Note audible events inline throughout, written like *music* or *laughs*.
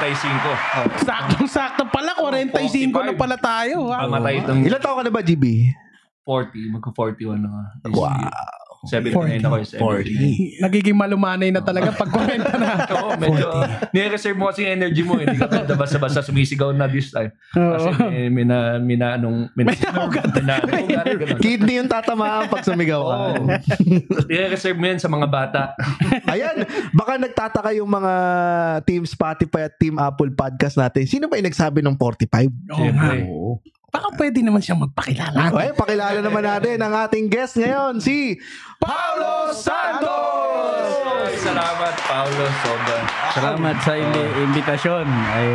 45. Saktong-sakto pala, 45 na pala tayo. Wow. Pamatay itong Ilan taon ka na ba, GB? 40. Magka-41 na nga. Wow. 79 ako. eh, 79. Nagiging malumanay na talaga pag 40 na. *laughs* Oo, medyo nire-reserve mo kasi yung energy mo. Hindi ka basta basta-basta sumisigaw na this time. Kasi may, may na, may na, anong, may, May naugat. May na. *laughs* Kidney yung tatamaan pag sumigaw ka. Oo. Nire-reserve mo yan sa mga bata. *laughs* Ayan, baka nagtataka yung mga Team Spotify at Team Apple podcast natin. Sino ba yung nagsabi ng 45? Siyempre. Oo. Baka pwede naman siyang magpakilala. Okay, pakilala naman natin ang ating guest ngayon, si Paulo Santos! Ay, salamat, Paolo. Sobra. Salamat sa imbi- imbitasyon. Ay,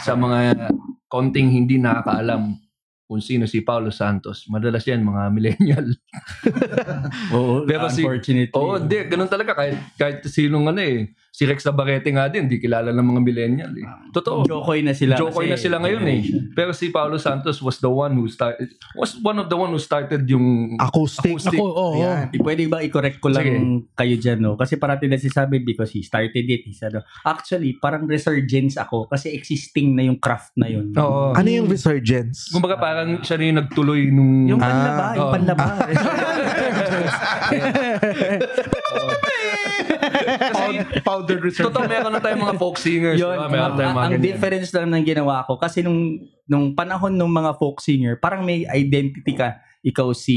Sa mga konting hindi nakakaalam kung sino si Paulo Santos. Madalas yan, mga millennial. *laughs* oo, Pero si- unfortunately. Oo, hindi. Ganun talaga. Kahit, kahit sinong ano eh. Si Rex Navarrete nga din, hindi kilala ng mga millennial eh. Totoo. Jokoy na sila. Jokoy na sila ngayon eh. Pero si Paulo Santos was the one who started, was one of the one who started yung Acoustic. Acoustic. Ako, oo. Ayan. Eh, Pwede ba i-correct ko lang Sige. kayo dyan, no? Kasi parati na sinasabi because he started it. He's, ano. Actually, parang resurgence ako kasi existing na yung craft na yun. Oo. Ano yung resurgence? Kumbaga parang siya na yung nagtuloy nung... Yung Ah, panlaba, yung *laughs* *laughs* *laughs* oo. panlaba. powder Totoo, meron na tayong mga folk singers. Yun, diba? Meron ang, tayong mga ang ganyan. difference lang ng ginawa ko kasi nung nung panahon ng mga folk singer, parang may identity ka. Ikaw si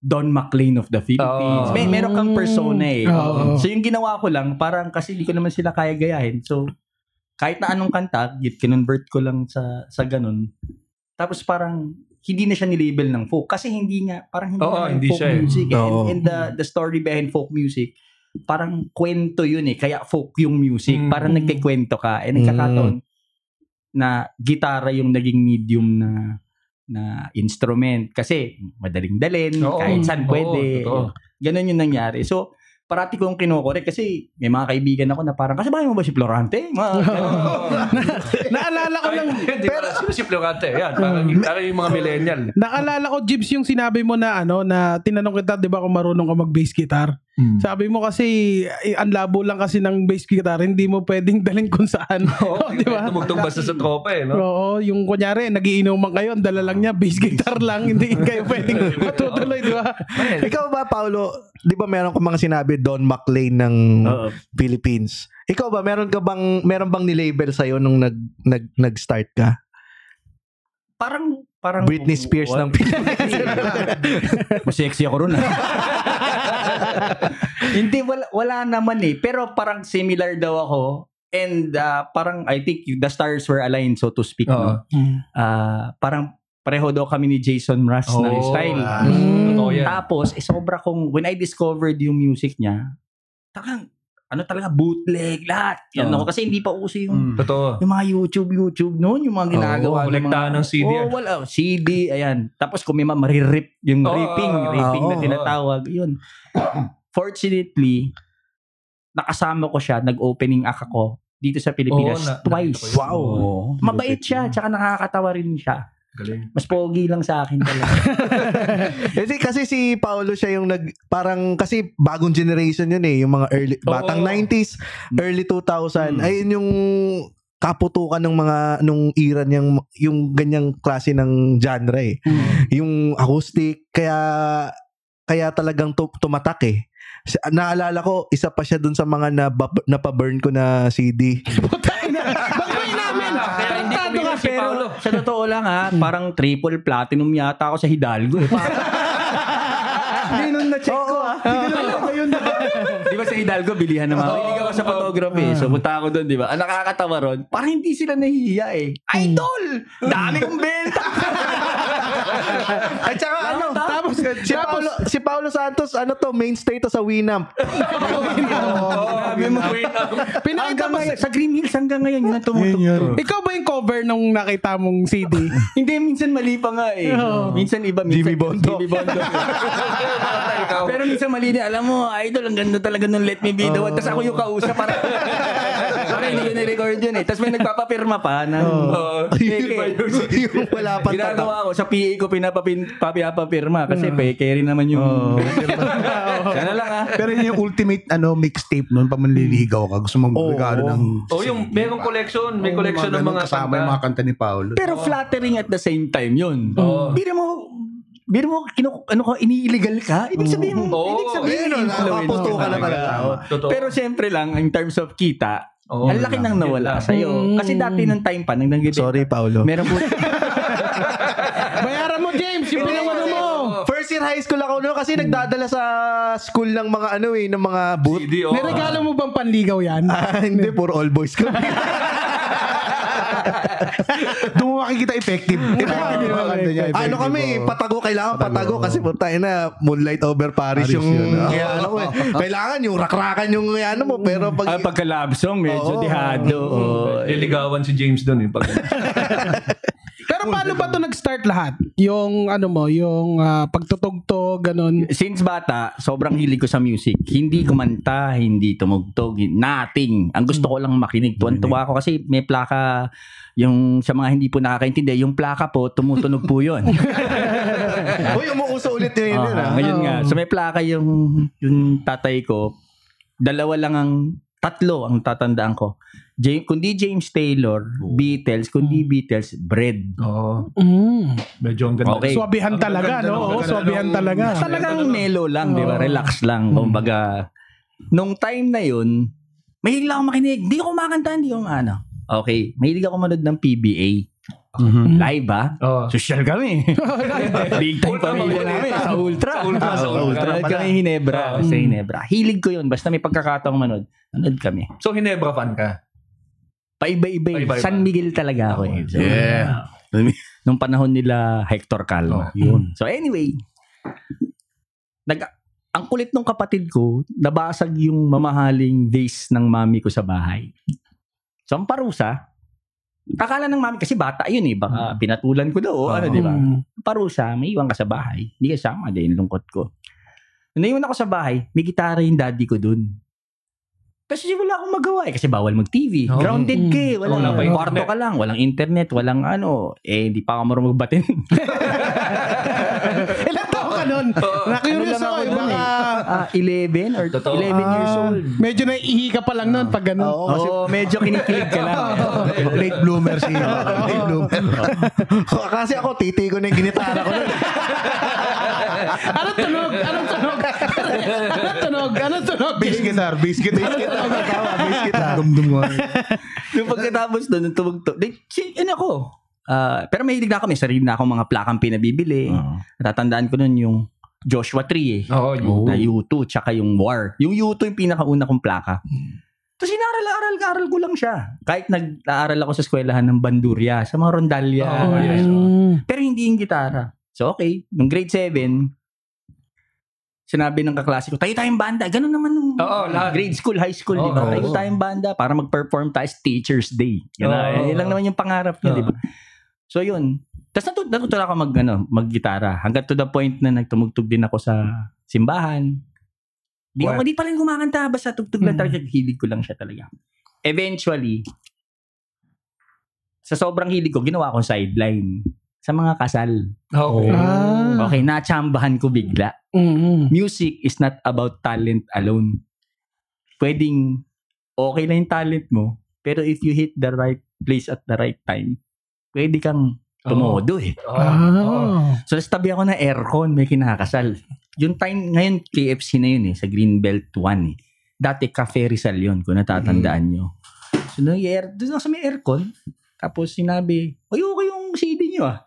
Don McLean of the Philippines. Oo. May meron kang persona eh. Oo. So yung ginawa ko lang, parang kasi hindi ko naman sila kaya gayahin. So kahit na anong kanta, git kinonvert ko lang sa sa ganun. Tapos parang hindi na siya nilabel ng folk kasi hindi nga parang hindi, nga hindi folk siya eh. music. eh. And, and the the story behind folk music parang kwento yun eh. Kaya folk yung music. Mm. Parang nagkikwento ka. Eh, nagkakataon na gitara yung naging medium na na instrument. Kasi madaling dalin. Oo. kahit saan Oo, pwede. totoo. Ganun yung nangyari. So, parati kong kinokorek kasi may mga kaibigan ako na parang, kasi mo ba si Florante? Mga, *laughs* *laughs* Naalala ko lang, sino si Florante? Yan, parang, parang yung mga millennial. naalala ko, Jibs, yung sinabi mo na ano, na tinanong kita, di ba, kung marunong ka mag-bass guitar. Sabi mo kasi, eh, ang labo lang kasi ng bass guitar, hindi mo pwedeng dalhin kung saan. Oo, *laughs* di ba? Tumugtog basta sa tropa eh, no? Oo, yung kunyari, nagiinuman kayo, ang dala lang niya, bass guitar lang, hindi *laughs* kayo pwedeng *laughs* matutuloy, di ba? Ikaw ba, Paulo, di ba meron ka mga sinabi Don McLean ng Oo. Philippines? Ikaw ba, meron ka bang, meron bang nilabel sa'yo nung nag, nag, nag-start ka? Parang, parang, Britney Spears ng Pilipinas. *laughs* Mas sexy ako ron. ah. *laughs* Hindi, wala, wala naman eh. Pero parang similar daw ako. And ah, parang, I think the stars were aligned, so to speak. no? Ah, parang pareho daw kami ni Jason Mraz na Oo. style. Ah, Mm. Totoo yan. Tapos, eh, sobra kong, when I discovered yung music niya, takang, ano talaga, bootleg, lahat. Yan Oo. ako. Kasi hindi pa uso yung, Totoo. yung mga YouTube, YouTube noon, yung mga ginagawa. Oo, kolektahan ng CD. Oh, wala. CD, ayan. Tapos kung may mga maririp, yung Oo, ripping, oo, ripping na oo. tinatawag, yun. *coughs* Fortunately, nakasama ko siya, nag-opening act ako dito sa Pilipinas Oo, na- twice. nakita ko yun. Wow. Oo. Mabait siya, tsaka nakakatawa rin siya. Galing. Mas pogi lang sa akin talaga. *laughs* kasi, kasi si Paulo siya yung nag, parang, kasi bagong generation yun eh, yung mga early, Oo. batang 90s, early 2000, Mm. ayun yung kaputukan ng mga nung era niyang yung ganyang klase ng genre eh. Yung acoustic kaya kaya talagang tu- tumatak eh. Naalala ko, isa pa siya dun sa mga na napaburn ko na CD. *laughs* Bakit namin? Kaya hindi Tarantado ka, kumilos si pero... Paolo. sa totoo lang ha, parang triple platinum yata ako sa Hidalgo eh. *laughs* Hindi nung na-check ko ah. *laughs* Di ba sa Hidalgo, bilihan naman. Oo, Mahilig ako sa photography. So, punta ako doon, di ba? Ang nakakatawa ron, parang hindi sila nahihiya eh. Idol! Dami kong benta! *laughs* At saka ano, Tapos, si Paulo, si Paulo Santos, ano to, mainstay to sa Winamp. *laughs* Grabe mo. *laughs* pinakita mo ngayon, sa... sa Green Hills hanggang ngayon, yun ang tumutugtog. Ikaw ba yung cover nung nakita mong CD? *laughs* Hindi, minsan mali pa nga eh. Oo. Minsan iba, minsan Jimmy Bondo. Jimmy Bondo. Pero minsan mali na, alam mo, idol, ang ganda talaga nung Let Me Be The One. Tapos ako yung kausap para, para hindi ko ni-record yun eh. Tapos may nagpapapirma pa ng... Oo. Peke. yung wala tatak. Ginagawa ko, sa PA ko pinapapin, papapapirma kasi peke rin naman yung... *laughs* Sana lang ah. Pero yun yung ultimate ano mixtape noon pa manliligaw ka. Gusto mong Oo. regalo ng Oh, yung merong collection, may Oo, collection ng mga kasama yung mga kanta ni Paolo. Pero flattering at the same time yun. Biro mo, biro mo, kinu, ano ka, ini-illegal ka? Ibig sabihin, Oo. ibig sabihin, Ayun, influence nakapaputo ka na. Totoo. Pero siyempre lang, in terms of kita, Oo, ang laki nang nawala sa'yo. Mm. Kasi dati nung time pa, nang nag Sorry, Paolo. Meron po, *laughs* Bayaran mo, James, yung pinawano mo. Year high school ako no kasi nagdadala sa school ng mga ano eh, ng mga boot. CD, oh. Niregalo mo bang panligaw yan? Ah, hindi, *laughs* puro all boys kami. *laughs* Doon mo makikita effective. Effective yung mga kanta niya. ano kami, oo. patago, kailangan Patago, patago, oo. kasi puta na, Moonlight over Paris, Paris yung, yun, ah. kaya ano ko eh. *laughs* Kailangan yung rakrakan yung ano mo, pero pag, ah, pagka-love song, medyo dihado. Liligawan si James doon eh. Pag, Pero paano ba to nag-start lahat? Yung ano mo, yung ah, pagtutugtog, ganun. Since bata, sobrang hilig ko sa music. Hindi kumanta, hindi tumugtog, nothing. Ang gusto ko lang makinig. Tuwan-tuwa ako kasi may plaka, yung sa mga hindi po nakakaintindi, yung plaka po, tumutunog po yun. *laughs* uy, umuuso ulit yun yun. Ah, ah. ngayon nga. So may plaka yung, yung tatay ko. Dalawa lang ang, tatlo ang tatandaan ko. James, kundi James Taylor, Beatles, kundi Beatles, Bread. Oo. Mm. medyo ang ganda. Okay. Swabihan Ang talaga, ganda no? nung- Oo, ganda swabihan nung- talaga. Talagang mellow lang, di ba? Relax lang. Kumbaga, nung time na yun, mahilig lang ako makinig. Hindi ako kumakanta, hindi ako ano. Okay, mahilig ako manood ng PBA. Mhm. Live ah. Oo. Social kami. *laughs* Big time Ultra pamilya namin. Sa Ultra. Sa Ultra, sa Ultra Nanood pala. kami Hinebra. Oo. Sa Hinebra. Hilig ko yun. Basta may pagkakataong manood. Nanood kami. So, Hinebra fan ka? Paiba-iba. eh. Paiba-iba. San Miguel talaga ako eh. So, Yeah. Nung panahon nila Hector Calma. Oh, yun. So anyway, nag ang kulit ng kapatid ko, nabasag yung mamahaling vase ng mami ko sa bahay. So ang parusa, akala ng mami kasi bata yun eh, baka pinatulan ko daw, o ano, di ba? Mm. Parusa, may iwan ka sa bahay. Hindi ka sama din, lungkot ko. Nung naiwan ako sa bahay, may gitara yung daddy ko dun. Kasi wala akong magawa eh. Kasi bawal mag-TV. Oh. Grounded ka eh. Wala, Wala pa internet. kwarto ka lang. Walang internet. Walang ano. Eh, hindi pa ako marunong magbatin. *laughs* Ilan taon ka nun? Na-curious Ano ako, ako eh, baka ah, 11 or Totoo. 11 years Ah, old. Medyo naiihi ka pa lang nun pag ganun. Oo, Oo, kasi medyo kinikilig ka lang. *laughs* Late bloomer si Late bloomer. *laughs* kasi ako, titi ko na yung ginitara ko nun. *laughs* Anong tunog? Anong tunog? Anong tunog? Anong tunog? Bass guitar, bass guitar. Bass guitar. Dumdum mo. Nung pagkatapos doon, nung tumugtog, di, si, ano ako, Ah, pero may hilig na ako, may sarili na akong mga plakang pinabibili. Natatandaan ko nun yung Joshua 3 eh. Oo, yun. Na U2, tsaka yung War. Yung U2 yung pinakauna kong plaka. Tapos inaral-aral aral ko lang siya. Kahit nag-aaral ako sa eskwelahan ng Bandurya, sa mga rondalya. Oo, yes. Mm. Pero hindi yung gitara. So okay, nung grade 7, sinabi ng kaklase ko, tayo tayong banda. Ganun naman nung Oo, lahat. grade school, high school, di ba? Oo. Tayo tayong banda para mag-perform tayo sa Teacher's Day. Yan Oo. Yan lang naman yung pangarap niya, Oo. di ba? So yun. Tapos natut- natutunan ako mag, ano, mag-gitara. Hanggang to the point na nagtumugtog din ako sa simbahan. Di ako, di pa rin kumakanta. Basta tugtog lang Mm. talaga. Hilig ko lang siya talaga. Eventually, sa sobrang hilig ko, ginawa akong sideline sa mga kasal. Okay. Ah. Okay, natsambahan ko bigla. Mm-mm. Music is not about talent alone. Pwedeng okay lang yung talent mo, pero if you hit the right place at the right time, pwede kang tumodo eh. Oo. Ah. So, sa tabi ako ng aircon, may kinakasal. Yung time, ngayon, KFC na yun eh, sa Greenbelt 1 eh. Dati, Cafe Rizal yun, kung natatandaan nyo. So, nung air, doon ako sa may aircon, tapos sinabi, Uy, okay yung CD nyo ah.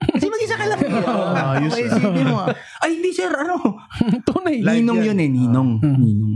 Kasi mag-isa ka lang. *laughs* Ayos, okay, ah. CD mo ah. Ay, hindi sir, ano? *laughs* Tunay. Live Ninong yan. yun eh, Ninong. Ah. Ninong.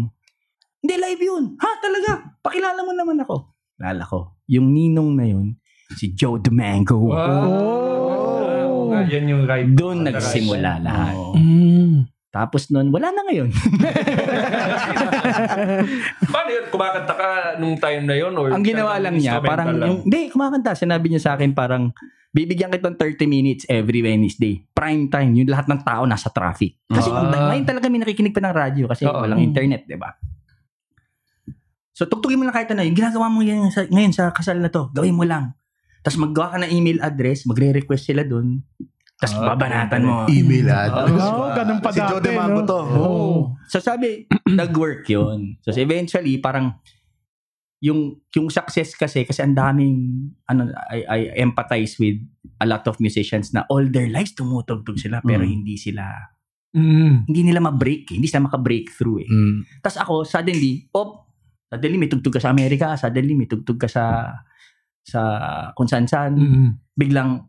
Hindi, live yun. Ha, talaga? Pakilala mo naman ako. Lala ko. Yung Ninong na yun, si Joe Domingo. Wow. Oo nga, Yan yung right. Doon nagsimula lahat. Mm. Tapos nun, wala na ngayon. *laughs* Paano yun? Kumakanta ka nung time na yun? Or Ang ginawa lang niya, parang, lang? yung, hindi, kumakanta. Sinabi niya sa akin parang, bibigyan kitang 30 minutes every Wednesday. Prime time. Yung lahat ng tao nasa traffic. Kasi Ah. ngayon talaga may nakikinig pa ng radyo kasi Oo. walang internet, di ba? So So, tugtugin mo lang kahit ano, yung ginagawa mo yan sa, ngayon sa kasal na to, gawin mo lang. Tapos maggawa ka ng email address, magre-request sila doon. Tapos Ah, babanatan mo. Email address. Oo, ganun pa Si dati. Joe De Mago no? to. Oo. So sabi, *clears throat* nag-work yun. So eventually, parang yung yung success kasi kasi ang daming ano I, I empathize with a lot of musicians na all their lives tumutugtog sila pero Mm. hindi sila Mm. hindi nila ma-break eh. hindi sila maka-breakthrough eh. Mm. Tapos ako suddenly, oh, suddenly may tugtog ka sa Amerika, suddenly may tugtog ka sa sa kung saan saan, Mm. biglang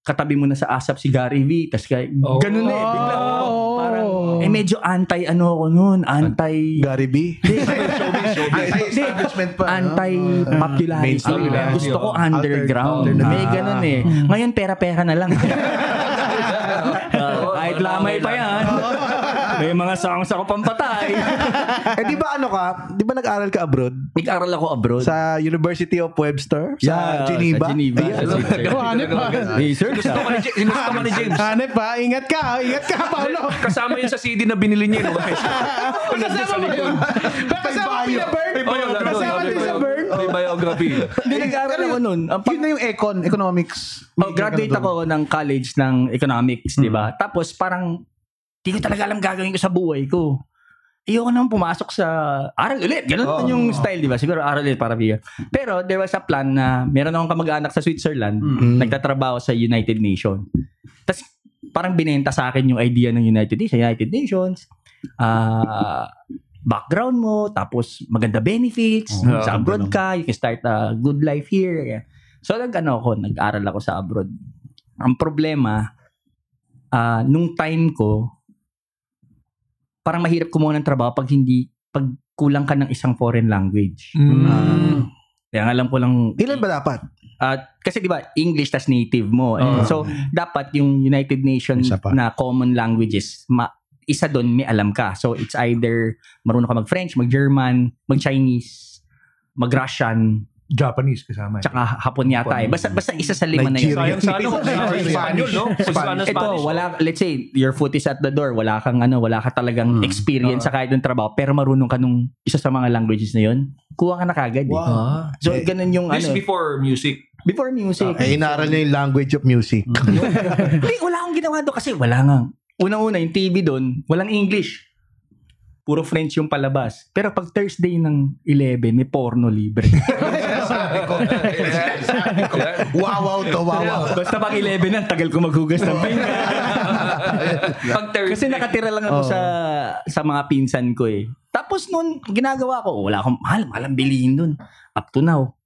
katabi mo na sa ASAP si Gary V, tas kay, Oh. ganun eh, biglang, Oo. parang, eh medyo anti ano ako noon, anti, Gary *laughs* B. Anti-establishment pa. no? anti-popularity. Mainstream. Gusto ko underground. Alternative. May ganun eh. Hmm. Ngayon, pera-pera na lang. *laughs* *laughs* Ah, kahit lamay pa yan. *laughs* May mga songs ako pampatay. *laughs* eh di ba ano ka? Di ba nag-aral ka abroad? Nag-aral ako abroad. Sa University of Webster? Sa Geneva? Sa Geneva. Ayan. Sa Switzerland. Oh, hanip pa. Research Gusto ko ni James. Gusto ko ni James. Hanep pa. Ingat ka. Ingat ka, Paolo. Kasama yun sa CD na binili niya. No? *laughs* Kasama mo yun. Kasama mo. Oh, Kasama din sa burn. May biography. Hindi nag-aral ako nun. Ang Yun na yung econ, economics. Oh, graduate ako ng college ng economics, di Hmm. ba? Tapos parang, di ko talaga alam gagawin ko sa buhay ko. Ayoko naman pumasok sa aral ulit. Ganun naman yung style, di ba? Siguro aral ulit para bigyan. Pero there was a plan na meron akong kamag-anak sa Switzerland, Mm. nagtatrabaho sa United Nations. Tapos parang binenta sa akin yung idea ng United Nations. United Nations, ah background mo, tapos maganda benefits, Oo. sa abroad ka, you can start a good life here. Yeah. So nag ano ako, nag-aral ako sa abroad. Ang problema, ah nung time ko, parang mahirap kumuha ng trabaho pag hindi, pag kulang ka ng isang foreign language. Mm. Kaya ang alam ko lang, Ilan ba dapat? at kasi 'di ba English tas native mo. Eh. Oo. So dapat yung United Nations na common languages ma isa doon may alam ka. So it's either marunong ka mag-French, mag-German, mag-Chinese, mag-Russian, Japanese kasama. tsaka Hapon yata eh. Basta basta isa sa lima na yun. Nigeria. Sayang sa ano. Spanish, no? Spanish. Ito, wala, let's say, your foot is at the door, wala kang ano, wala ka talagang Hmm. experience sa kahit ng trabaho, pero marunong ka nung isa sa mga languages na yun, kuha ka na kagad eh. Ah. So, Eh, ganun yung This ano, before music. before music. Eh, inaral niya yung language of music. *laughs* Hindi, wala akong ginawa doon kasi wala nga. Unang-una, yung TV doon, walang English. Puro French yung palabas. Pero pag Thursday ng 11, may porno libre. *laughs* *laughs* Wow, wow to, wow, wow. Basta pag 11 na, tagal ko maghugas ng *laughs* pinggan. Pag. Kasi nakatira lang ako Oo. sa sa mga pinsan ko eh. Tapos noon, ginagawa ko, wala akong mahal, mahal ang bilihin doon. Up to now.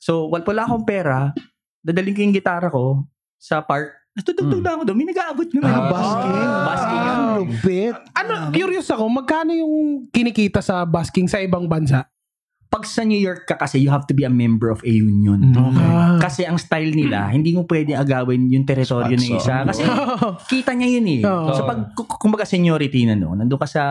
So, wal wala akong pera, dadaling ko yung gitara ko sa park. Natutugtog na ako doon. May nag-aabot naman. Ah, basking. Basking. Ah, lupit. Ano, curious ako, magkano yung kinikita sa basking sa ibang bansa? Pag sa New York ka kasi, you have to be a member of a union. Ah. Kasi ang style nila, hindi mo pwede agawin yung teritoryo ng isa. Kasi *laughs* kita niya yun eh. So pag, kumbaga seniority na no, nandun ka sa,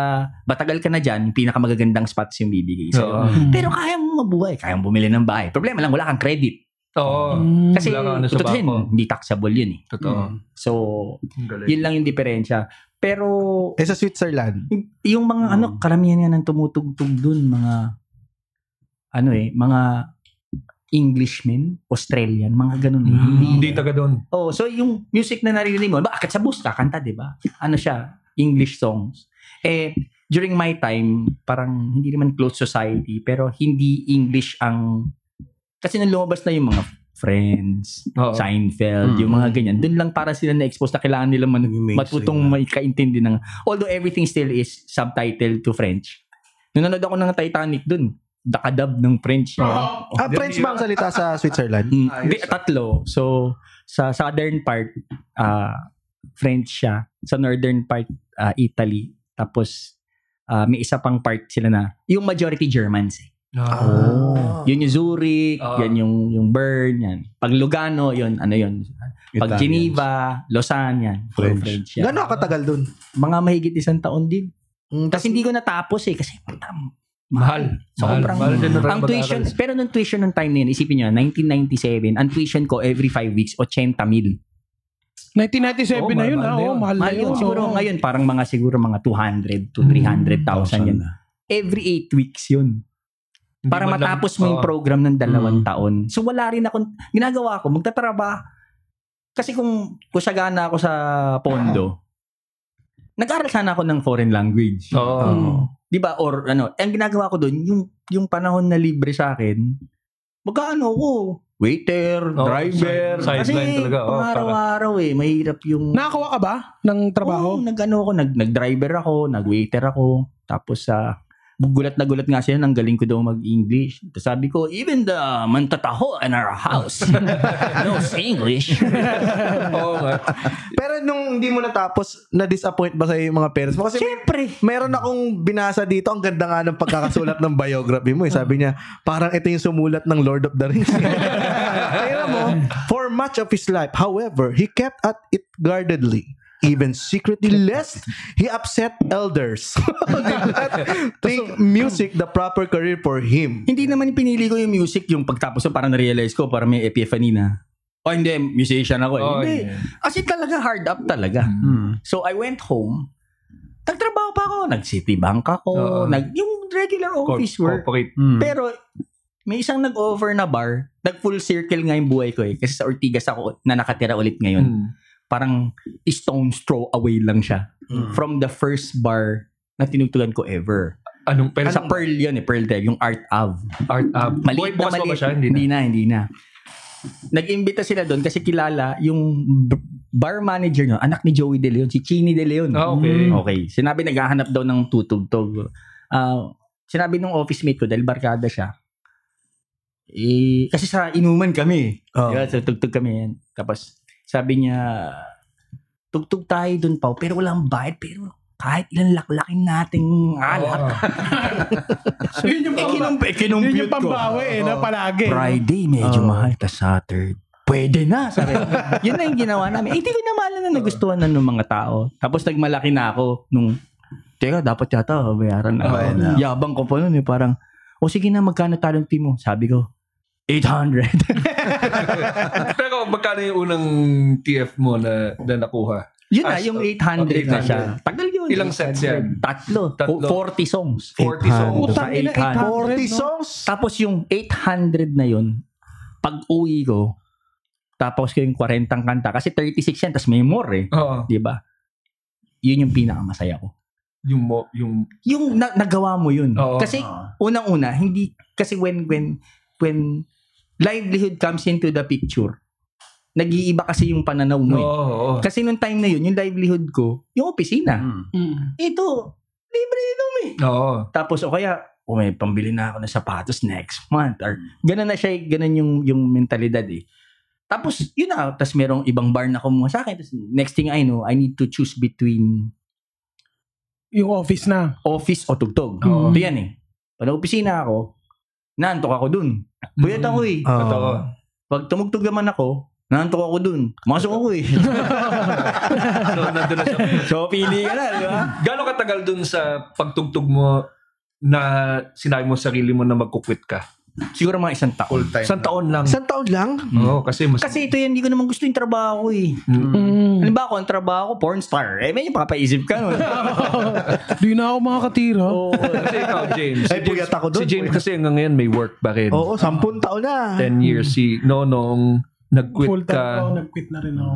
batagal ka na dyan, yung pinakamagagandang spots yung bibigay sa'yo. Hmm. Pero kaya mo mabuhay, kaya mo bumili ng bahay. Problema lang, wala kang credit. Oo. Mm. Kasi, ano tutusin, hindi taxable yun eh. Totoo. So, Ang galing. yun lang yung diferensya. Pero, Eh, sa Switzerland. yung mga ano, karamihan nga ng tumutugtog dun, mga, ano eh, mga Englishmen, Australian, mga ganun eh. Mm, Hindi, Hindi taga doon. Oh, so yung music na naririnig mo, bakit sa bus kakanta, 'di ba? Ano siya? English songs. Eh during my time, parang hindi naman close society, pero hindi English ang kasi nung lumabas na yung mga Friends, Oo. Seinfeld, Mm. yung mga ganyan. Doon lang para sila na-expose na kailangan nila man, matutong na. may kaintindi ng although everything still is subtitled to French. Nung nanood ako ng Titanic doon, dakadab ng French. Ah, French ba ang salita sa Switzerland? Mm, di, ah. tatlo. So, sa southern part, ah French siya. Sa northern part, ah, Italy. Tapos, ah, may isa pang part sila na, yung majority Germans eh. Ah. Yun yung Zurich, Ah. yan yung, yung Bern, yan. Pag Lugano, yun, ano yun. Pag Geneva, Lausanne, yan. French. French yan. Gano'n katagal dun? Mga mahigit isang taon din. Mm, Kasi hindi ko natapos eh. Kasi, Mahal. Sobrang- Mahal din na ang tuition, pero nung tuition nung time na yun, isipin nyo, 1997, ang tuition ko every 5 weeks, 80 mil. 1997 Oo, na yun, mahal ah. na Oo, yun. mahal na Mahal yun. yun. Siguro Oo. ngayon, parang mga siguro mga 200 to 300,000 yun. Every 8 weeks yun. Hindi para lang- matapos mo yung Oo. program ng dalawang Mm. taon. So wala rin ako, ginagawa ko, magtatrabaho. Kasi kung kusagana ako sa pondo, nag-aral sana ako ng foreign language. Oo. Mm. 'Di ba? Or ano, ang ginagawa ko doon, yung yung panahon na libre sa akin, magkaano ko, waiter, Oo, driver. side- kasi talaga, oo, pang-araw-araw eh, mahirap yung Nakakuha ka ba ng trabaho? Oo, nag-ano ako, nag, nag-driver ako, nag-waiter ako. Tapos sa gulat na gulat nga sila, nang galing ko daw mag-English. Tapos sabi ko, even the mantataho in our house *laughs* knows English. *laughs* Oo nga. Pero nung hindi mo natapos, na-disappoint ba sa yung mga parents mo? Kasi Siyempre. meron akong binasa dito, ang ganda nga ng pagkakasulat ng biography mo. Eh. Sabi niya, parang ito yung sumulat ng Lord of the Rings. *laughs* Kaya mo, for much of his life, however, he kept at it guardedly. Even secretly, lest he upset elders. *laughs* Did not think music the proper career for him. Hindi naman pinili ko yung music, yung pagtapos ko, parang na-realize ko, parang may epiphany na. Oh, hindi, musician ako eh. Oo, hindi. yeah. Kasi talaga hard up talaga. So, I went home. Nagtrabaho pa ako. Nag-Citibank ako. Oo. Nag, yung regular office work. Corporate. Pero, may isang nag-offer na bar. Nag-full circle nga yung buhay ko eh. Kasi sa Ortigas ako na nakatira ulit ngayon. Mm. Parang stone's throw away lang siya. From the first bar na tinutugan ko ever. Anong, pero sa Pearl yun eh. Pearl Drive. Yung Art Ave. art up. Maliit na Bukas pa ba maliit. siya? Hindi na. Hindi na, hindi na. Nag-imbita sila doon kasi kilala yung bar manager nyo, anak ni Joey De Leon, si Chini De Leon. Ah, okay. Okay. Sinabi naghahanap daw ng tutugtog. Ah, sinabi nung office mate ko dahil barkada siya. Eh, kasi sa inuman kami. Oh. Diba? So, tugtog kami yan. Tapos, sabi niya, tugtog tayo doon pa, pero walang bayad, pero kahit ilan laklakin nating alak. Oo. *laughs* yun yung, Eh, pamba- kinum- eh, yun yung pambawi eh, na palagi. Friday, medyo Oo. mahal. Tapos Saturday, pwede na. Sabi. *laughs* Yun na yung ginawa namin. Eh, hindi ko na mahal na nagustuhan na ng mga tao. Tapos nagmalaki na ako nung, teka, dapat yata bayaran na. ako. Bayaran na. Yabang ko pa nun eh. Parang, o sige na, magkano talent fee mo? Sabi ko, 800. *laughs* Pero magkano yung unang TF mo na, na nakuha? yun na, Ah, yung so- 800 na siya. 800. Tagal yun. Ilang sets 800. yan? Tatlo. Tatlo. 40 songs. 40 songs. Utang ina, 800, 800, 40 no? songs? Tapos yung 800 na yun, pag uwi ko, tapos ko yung 40 kanta, kasi 36 yan, tapos may more eh. Oo. Di ba? Yun yung pinakamasaya ko. Yung, mo, yung, Yung na- nagawa mo yun. Oo. Kasi unang-una, hindi kasi when when when livelihood comes into the picture, nag-iiba kasi yung pananaw mo. oo, eh. oo. Kasi nung time na yun, yung livelihood ko, yung opisina. Mm. Ito, libre inom eh. Oo. Tapos o kaya, o may pambili na ako ng sapatos next month. Or, ganun na siya, ganun yung, yung mentalidad eh. Tapos, yun na. Tapos merong ibang bar na kumuha sa akin. Tapos, next thing I know, I need to choose between Yung office na. office o tugtog. Oo. Ito yan eh. Pag opisina ako, naantok ako dun. Buyat ako eh. Oo. Totoo. Pag tumugtog naman ako, naantok ako dun. Masok ako eh. *laughs* Ano, nandun na siya. so, pili ka na, di ba? Gano'ng katagal dun sa pagtugtog mo na sinabi mo sa sarili mo na magkukwit ka? Siguro mga isang taon. Full time. Isang taon lang. Isang taon lang? Oo, kasi mas... Kasi ito yan, hindi ko naman gusto yung trabaho ko eh. Mm. Mm. Halimbawa ako, ang trabaho ko, porn star. Eh, medyo papaisip ka nun. *laughs* Di na ako makakatira. Oo. Kasi ikaw, James. Ay, puyat ako dun. Si James kasi hanggang ngayon may work pa rin. Oo, sampun taon na. 10 years. Si Nonong, nag-quit Full time ka. ako, nag-quit na rin ako.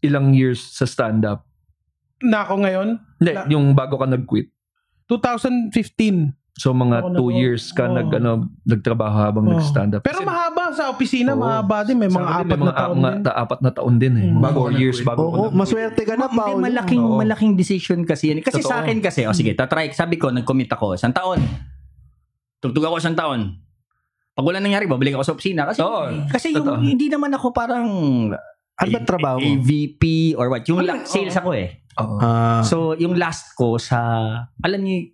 Ilang years sa stand-up. Na ako ngayon, Hindi, Na- yung bago ka nag-quit. 2015. So mga Ako 2 nag- years ka Oo. nag, ano, nagtrabaho habang Oo. nag-stand-up. Pero Kasi- mahaba sa opisina, Oo. mahaba din. May Sa mga akin, apat na taon mga din. ta- apat na taon din eh. Mm. Bago 4 ka years nag-quit. bago Oo, ko nag-quit. maswerte ka na, Hindi, Paolo. malaking, Oo. malaking decision kasi yan. Kasi sa Totoo. akin kasi, o sige, tatry, sabi ko, nag-commit ako, isang taon. Tugtog ako isang taon. Pag wala nangyari, babalik ako sa opisina. Kasi, Oo. kasi yung, Totoo. hindi naman ako parang Ano ba trabaho mo? AVP or what. Yung la- sales ako eh. Ah, So, yung last ko sa, alam niyo,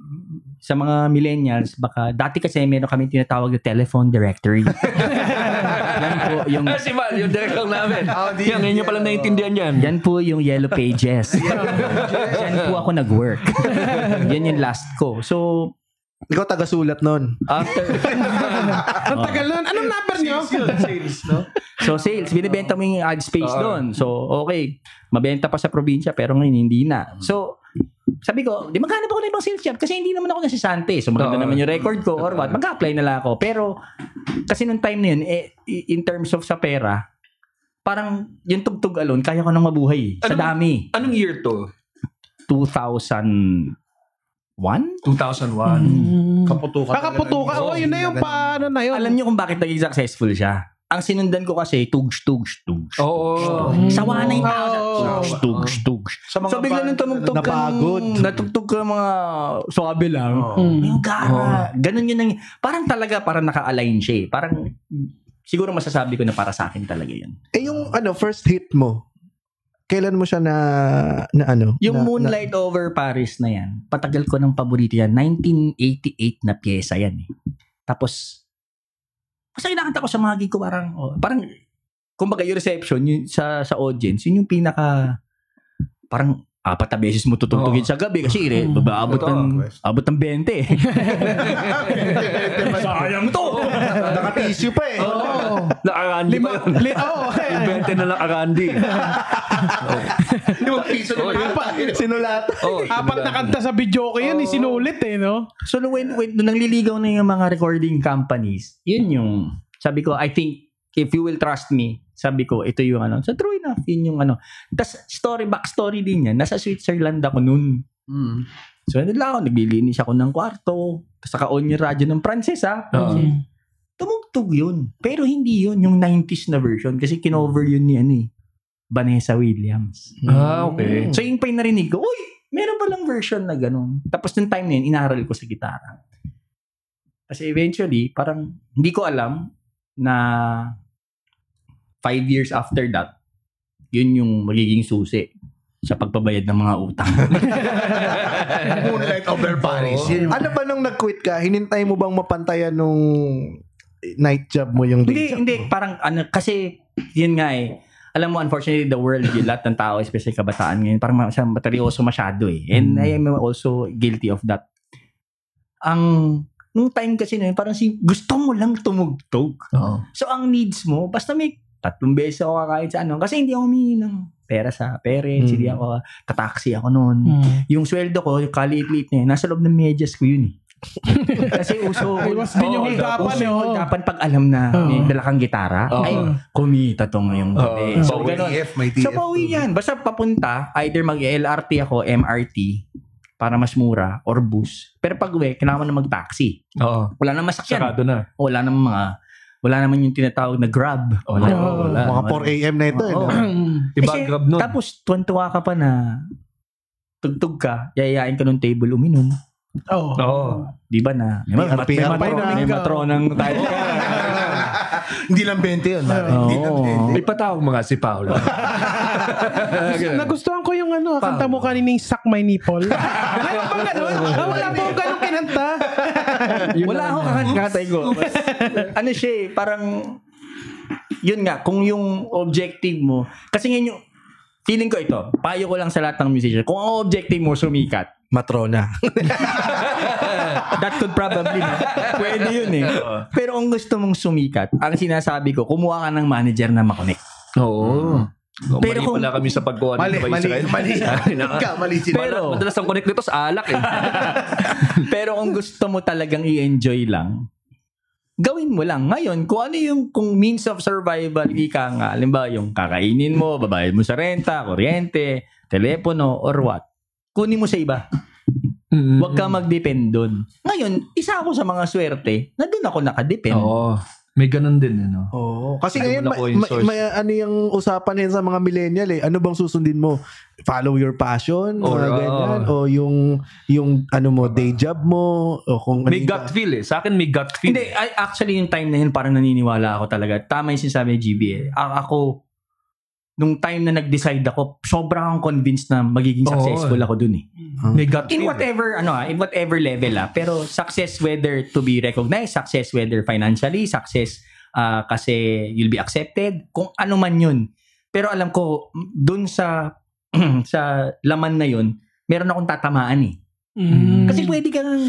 sa mga millennials, baka, dati kasi meron kami tinatawag na telephone directory. *laughs* yan po yung, Ah, si Val, yung direct lang namin. *laughs* Yan, ngayon niya pala naiintindihan yan. yan po yung yellow pages. yan po ako nag-work. *laughs* yan yung last ko. So, ikaw taga-sulat nun. after, *laughs* Ang tagal nun. Anong number nyo? Sales, no? so sales, binibenta mo yung ad space Oo. doon. So, okay, mabenta pa sa probinsya pero ngayon hindi na. So, sabi ko, di maghanap ako ng ibang sales job kasi hindi naman ako nasisante. So maganda Oo. naman yung record ko or what. Mag-apply na lang ako. Pero kasi nung time na yun, eh, in terms of sa pera, parang yung tugtog alone, kaya ko nang mabuhay. Sa Ano- dami. Anong year to? 2001? 2001. Mm. Kaputukan. Kakaputuka. Oh, yun na yung paano na yun. Alam niyo kung bakit naging successful siya? Ang sinundan ko kasi, tugs, tugs, tugs. Oo. Sawa na yung tao. Tugs, tugs, tugs. Sa mga So bigla nung tumugtog ka Napagod. natugtog ka ng mga swabe lang. Mm. Yung gara. Ganun yun. Ang, parang talaga, parang naka-align siya eh. Parang, siguro masasabi ko na para sa akin talaga yun. Eh yung ano, first hit mo, kailan mo siya na, na ano? Yung na, Moonlight Over Paris na yan, patagal ko ng paborito yan. 1988 na pyesa yan eh. Tapos, basta kinakanta ko sa mga gig ko parang, oh, parang, kumbaga yung reception yun, sa, sa audience, yun yung pinaka, parang, apat na beses mo tutugtugin Oo. sa gabi kasi eh, Mm. abot ng, abot ng 20 eh. *laughs* Sayang to! Na, naka-tissue pa eh. Oo. Nakarandi Lima, pa yun. li, oh, Yung 20 na lang karandi. Limang piso Oh, naman. apat, Sinulat. Oh, apat na kanta sa video ko yun, isinulit eh, no? So when, when nung nangliligaw na yung mga recording companies, yun yung sabi ko, I think if you will trust me, sabi ko, ito yung ano. So true enough, yun yung ano. Tapos story, backstory din yan. Nasa Switzerland ako noon. Mm. So ano lang ako, naglilinis ako ng kwarto. Tapos naka-on yung radyo ng Pranses ha. Oo. Tumugtog yun. Pero hindi yun yung 90s na version kasi kinover yun ni ano eh. Vanessa Williams. Ah, okay. So yung pa yung narinig ko, uy, meron palang version na ganun. Tapos nung time na yun, inaral ko sa gitara. Kasi eventually, parang hindi ko alam na five years after that, yun yung magiging susi sa pagpabayad ng mga utang. *laughs* Moonlight over Paris. Yun yung- Ano ba nung nag-quit ka? Hinintay mo bang mapantayan nung night job mo yung hindi, day job? hindi. Parang ano, kasi yun nga eh. Alam mo, unfortunately, the world, yung lahat ng tao, especially kabataan ngayon, parang ma- siya materyoso masyado eh. And Mm. I am also guilty of that. Ang, nung time kasi na yun, parang si, gusto mo lang tumugtog. Oo. So, ang needs mo, basta may tatlong beses ako kakain sa ano, kasi hindi ako humingi ng pera sa parents, Mm. hindi ako, tataksi ako noon. Mm. Yung sweldo ko, yung kaliit-liit na yun, nasa loob ng medyas ko yun eh. Kasi uso, Iwas din yung uso eh, yung oo. higapan pag alam na may dala kang gitara, ay, kumita to ngayong gabi. So, Bawi. ganun. TF, may TF. So, pauwi yan. Basta papunta, either mag-LRT ako, MRT, para mas mura, or bus. Pero pag uwi, kailangan mo na mag-taxi. Oo. Wala nang masakyan. Sarado na. Wala nang mga, wala naman yung tinatawag na grab. Wala. Oo. wala. Mga 4 a.m. na ito. eh, Oo. no? Diba, Kasi, grab nun. Tapos, tuwan-tuwa ka pa na tugtog ka, yayayain ka ng table uminom. Oo. Oo. Di ba na? May, May may, RPM matro, pa. may matronang tayo ka. *laughs* Hindi lang 20 yun. pare. Oo. Hindi lang 20. May patawag mga si Paolo. *laughs* Nagustuhan ko yung ano, kanta mo kanining Suck My Nipple. *laughs* Meron bang ganun? Ah, wala po ganun kinanta. Wala akong kakantay ko. ano siya eh, parang, yun nga, kung yung objective mo, kasi ngayon yung, feeling ko ito, payo ko lang sa lahat ng musician, kung ang objective mo sumikat, Matrona. *laughs* that could probably, no? pwede yun eh. Pero kung gusto mong sumikat, ang sinasabi ko, kumuha ka ng manager na makonect. Oo. Pero Pero kung- pala kami sa pagkuha Mali, ng mali, Israel. mali. *laughs* Naka- Ikaw, mali sila. Pero- Madalas ang connect nito sa alak eh. *laughs* Pero kung gusto mo talagang i-enjoy lang, gawin mo lang. Ngayon, kung ano yung kung means of survival, ika nga, halimbawa yung kakainin mo, babayad mo sa renta, kuryente, telepono, or what, kunin mo sa iba. Mm. Huwag ka mag-depend doon. Ngayon, isa ako sa mga swerte na doon ako nakadepend. Oo. May ganun din, eh, no? Oo. Kasi Ay, ngayon, may, may, may- ano yung usapan yan sa mga millennial eh. Ano bang susundin mo? Follow your passion? Or, Or, ah, ganyan? O yung, yung ano mo, day job mo? O kung May ano gut feel eh. Sa akin may gut feel. Hindi, I, actually yung time na yun parang naniniwala ako talaga. Tama yung sinasabi ni GB eh. A- ako, nung time na nag-decide ako, sobrang akong convinced na magiging Oo. successful ako dun eh. May gut In whatever, ano ah, in whatever level ah. Pero success whether to be recognized, success whether financially, success ah, kasi you'll be accepted, kung ano man yun. Pero alam ko, dun sa *clears throat* sa laman na yun, meron akong tatamaan eh. Mm. Kasi pwede ka nang,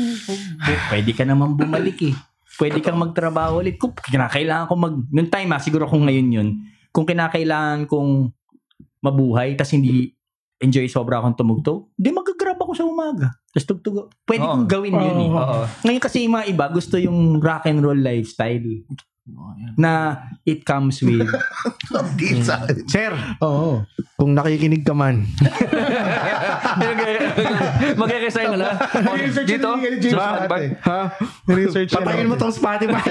pwede ka naman bumalik eh. Pwede kang magtrabaho ulit. Kung kinakailangan ko mag, nung time ah, siguro kung ngayon yun, kung kinakailangan kong mabuhay, tas hindi enjoy sobra akong tumugtog, di mag-grab ako sa umaga. Tapos tugtog. Pwede Oo. kong gawin yun eh. Oo. Ngayon kasi yung mga iba, gusto yung rock and roll lifestyle na it comes with *laughs* Sir, Oo. kung nakikinig ka man, *laughs* ka na. Dito? Sa Spotify? ha? *laughs* Research Patayin mo tong Spotify.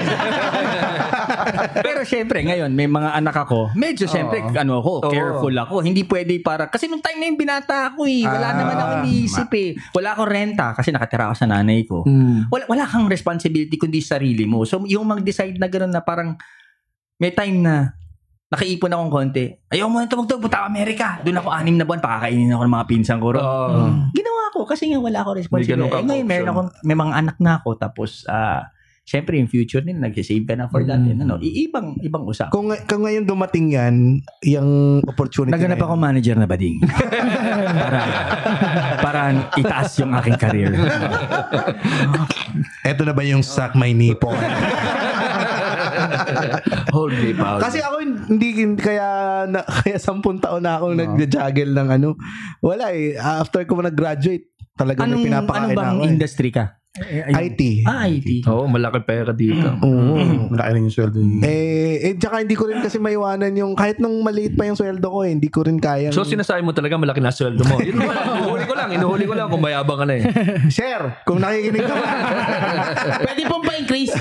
Pero syempre, ngayon, may mga anak ako. Medyo syempre, ano ako, careful ako. Hindi pwede para, kasi nung time na yung binata ako eh, wala Ah, naman ako iniisip eh. Wala akong renta kasi nakatira ako sa nanay ko. Hmm. Wala, wala kang responsibility kundi sa sarili mo. So, yung mag-decide na gano'n na parang, may time na, nakaipon akong konti. Ayaw mo na tumugtog, punta ako Amerika. Doon ako anim na buwan, pakakainin ako ng mga pinsan ko. ron. Oo. Ginawa ko kasi nga wala ako responsibility. ka Eh, ngayon, meron ako, may mga anak na ako. Tapos, ah, syempre, yung future nila, nagsisave ka na for that. Mm. Yan, ano, I- ibang, ibang usap. kung, kung ngayon dumating yan, yung opportunity Naganap na ako manager na bading. *laughs* para, para itaas yung aking career. eto na ba yung suck my nipple? *laughs* *laughs* Hold me, Paul. Kasi ako hindi kaya na, *laughs* kaya sampun taon na akong nag-juggle ng ano. Wala eh. After ko nag-graduate, talaga Anong, may pinapakain anong bang ako. eh. industry ka? IT. Ah, IT. Oo, malaki pera dito. Oo. Malaki rin yung sweldo niya. Eh, eh, tsaka hindi ko rin kasi maiwanan yung, kahit nung maliit pa yung sweldo ko eh, hindi ko rin kaya. So sinasabi mo talaga malaki na sweldo mo. Yun naman, inuhuli ko lang, inuhuli ko lang kung mayabang ka na eh. *laughs* Share, kung nakikinig ka man. *laughs* Pwede pong pa-increase.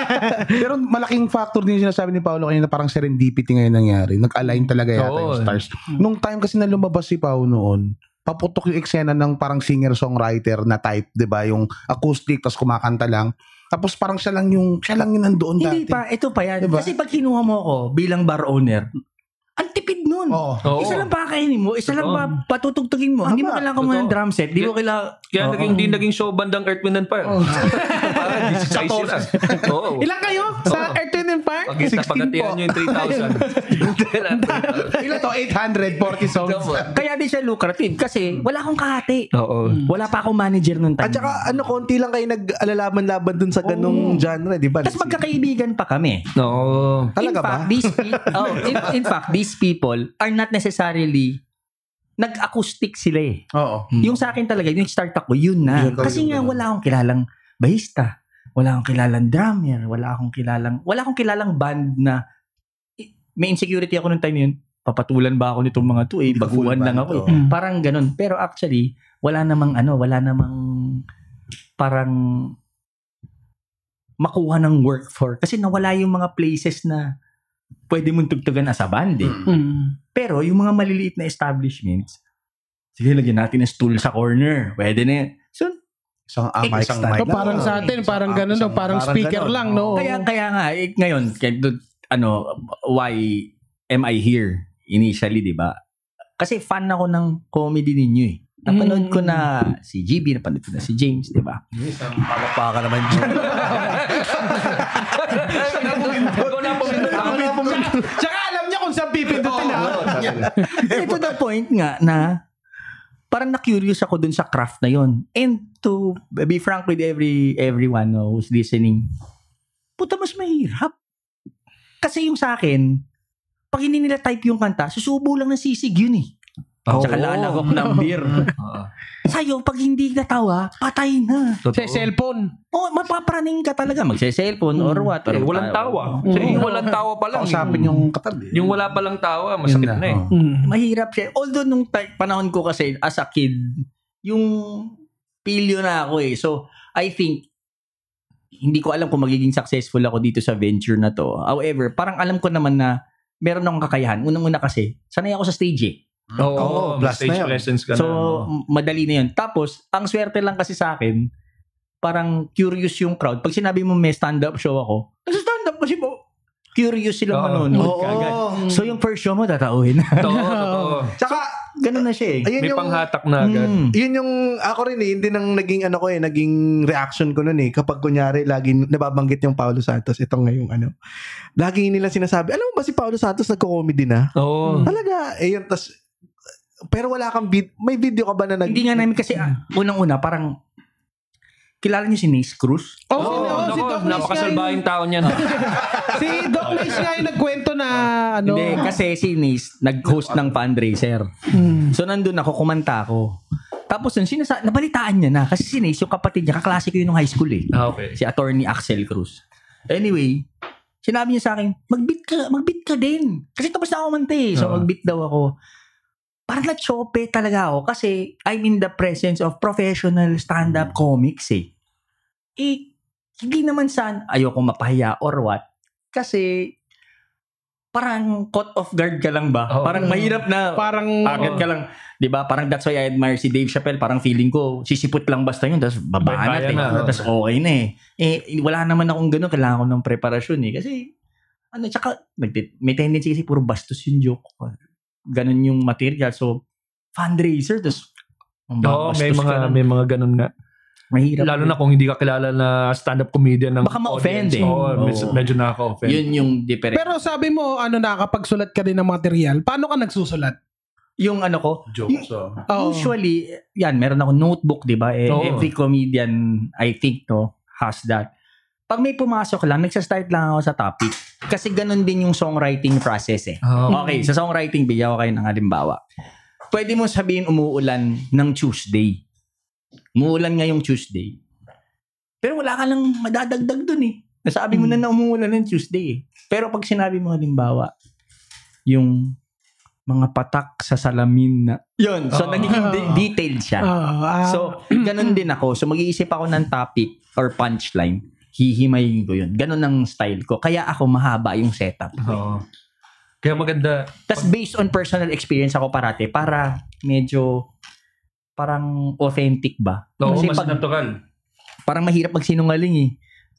*laughs* Pero malaking factor din yung sinasabi ni Paolo kanina parang serendipity ngayon nangyari. Nag-align talaga yata Oo. yung stars. Nung time kasi na lumabas si Pao noon, paputok yung eksena ng parang singer-songwriter na type, 'di ba? Yung acoustic tapos kumakanta lang. Tapos parang siya lang yung siya lang yung nandoon Hindi dati. pa, ito pa yan. Diba? Kasi pag kinuha mo ako bilang bar owner, ang tipid nun. Oo. Oo. Isa lang pakakainin mo, isa lang Totoo. pa patutugtugin mo. Hindi mo Tama. kailangan mo ng Totoo. drum set. Hindi mo kailangan... Kaya Oo. naging, di naging show bandang Earth, Wind and Fire. *laughs* Parang di sa sila. Oo. Ilan kayo sa Earth, Fire? Pag isa 16 pagkatihan po. nyo yung 3,000. *laughs* *laughs* Ilan to? 840 songs. Kaya din siya lucrative kasi wala akong kahati. Oo. Wala pa akong manager nung time. At saka ano, konti lang kayo nag-alalaman-laban dun sa ganung genre, di ba? Tapos magkakaibigan pa kami. Oo. Talaga in fact, ba? These pe- *laughs* oh, in, in fact, these people are not necessarily nag-acoustic sila eh. Oo. Yung sa akin talaga, yung start ako, yun na. Yun, Kasi yun, nga wala akong kilalang bahista. Wala akong kilalang drummer. Wala akong kilalang, wala akong kilalang band na may insecurity ako nung time yun. Papatulan ba ako nitong mga to eh? Baguhan lang ako eh. oo. Parang ganun. Pero actually, wala namang ano, wala namang parang makuha ng work for. Kasi nawala yung mga places na pwede mong tugtugan as a band eh. Mm. Pero yung mga maliliit na establishments, sige, lagyan natin ng stool sa corner. Pwede na yan. So, Isang amay, isang Extra. mic. So, parang sa atin, parang gano'n, no? parang parang speaker ganon. lang, no? kaya, kaya nga, eh, ngayon, ano, why am I here initially, di ba? Kasi fan ako ng comedy ninyo eh. Napanood ko na si GB, napanood ko na si James, di ba? Palakpakan naman dyan. Ikaw na pumunta. Tsaka alam niya kung saan pipindutin, ha? Eh, to the point nga na parang na-curious ako dun sa craft na yon. And to be frank with every everyone who's listening, puta mas mahirap. Kasi yung sa akin, pag hindi nila type yung kanta, susubo lang ng sisig yun eh. Tsaka lalagok ng *laughs* beer. Sa'yo, pag hindi natawa, patay na. Sa cellphone. O, mapapraning ka talaga. Magse-cellphone or what. Or Eh, walang tawa. Kasi yung walang tawa pa lang. Kausapin yung katabi. Yung wala pa lang tawa, masakit na eh. oo. Mm. mahirap siya. Although nung ti- panahon ko kasi as a kid, yung pilyo na ako eh. So, I think, hindi ko alam kung magiging successful ako dito sa venture na to. However, parang alam ko naman na meron akong kakayahan. Unang-una kasi, sanay ako sa stage eh. Oo, Oo, may plus stage na yun. presence ka So, na. madali na yun. Tapos, ang swerte lang kasi sa akin, parang curious yung crowd. Pag sinabi mo may stand-up show ako, nasa-stand-up kasi po, curious silang Oo. manonood Oo. kagad. So, yung first show mo, tatauhin. Totoo, totoo. *laughs* Tsaka, Ganun na siya eh. ayun May yung, panghatak na agad. Mm. yun yung, ako rin eh, hindi nang naging ano ko eh, naging reaction ko nun eh. Kapag kunyari, lagi nababanggit yung Paulo Santos, ito ngayong ano. Lagi nila sinasabi, alam mo ba si Paulo Santos nagko-comedy na? Oo. Talaga, eh yun, tas, pero wala kang vid, may video ka ba na nag... Hindi nga namin kasi ah, unang-una parang kilala niyo si Nace Cruz? Oh, si, oh, *laughs* si Doc Nice napakasalbahing tao niyan. nga yung- Si Doc Nice nga yung nagkwento na, ano, Hindi, kasi si Nace nag-host ng fundraiser. Mm. So nandun ako, kumanta ako. Tapos nun, sinasa- nabalitaan niya na. Kasi si Nace, yung kapatid niya, kaklase ko yun nung high school eh. Ah, okay. Si attorney Axel Cruz. Anyway, sinabi niya sa akin, magbit ka, magbit ka din. Kasi tapos na ako mante. So, Oo. magbit daw ako. Parang na-chope talaga ako kasi I'm in the presence of professional stand-up comics eh. Eh, hindi naman sa ayoko mapahiya or what. Kasi, parang caught off guard ka lang ba? Oo. Parang mahirap na Parang, Agad ka lang. 'Di ba? Parang that's why I admire si Dave Chappelle. Parang feeling ko, sisipot lang basta yun. Tapos babaan Kaya natin. na, oh. Tapos okay na eh. Eh, wala naman akong ganun. Kailangan ko ng preparasyon eh. Kasi, ano, tsaka, may tendency kasi puro bastos yung joke. Ganun yung material. So, fundraiser. Tapos, Oo, may mga may mga ganun nga. Mahirap. Lalo na kung hindi ka kilala na stand-up comedian ng Baka ma-offend audience. eh. Oo, medyo, Oo. medyo nakaka-offend. Yun yung difference. pero sabi mo, ano na, kapag sulat ka din ng material, paano ka nagsusulat? yung ano ko, jokes. oh. Oo. Usually, yan, meron ako notebook, di ba? Eh, Oo. Every comedian, I think, no, has that. Pag may pumasok lang, nagsa-start lang ako sa topic. Kasi ganun din yung songwriting process eh. Ah, Okay, sa songwriting, bigyan ko kayo ng halimbawa. Pwede mo sabihin umuulan ng Tuesday. Umuulan ngayong Tuesday. Pero wala ka lang madadagdag dun eh. Nasabi mo na na umuulan ng Tuesday eh. Pero pag sinabi mo halimbawa, yung mga patak sa salamin na... Yun. So, Oo. nagiging de- detailed siya. Ah, ah, So, ganun din ako. So, mag-iisip ako ng topic or punchline. Hihimayin ko yun. Ganun ang style ko. Kaya ako mahaba yung setup. oo. Kaya maganda. Tapos based on personal experience ako parate para medyo parang authentic ba? Oo, mas pag- natural. Parang mahirap magsinungaling eh.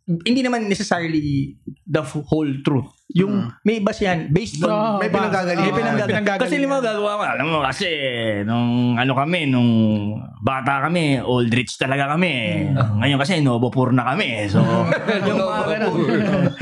Hindi naman necessarily the whole truth. Yung may iba siyan based on Oo, may pinanggagalingan. may oo, pinanggagalingan. pinanggagalingan. Kasi lima gagawa ko. Alam mo kasi, nung ano kami, nung bata kami, old rich talaga kami. Ngayon kasi, nobo poor na kami. So, *laughs* yung mga.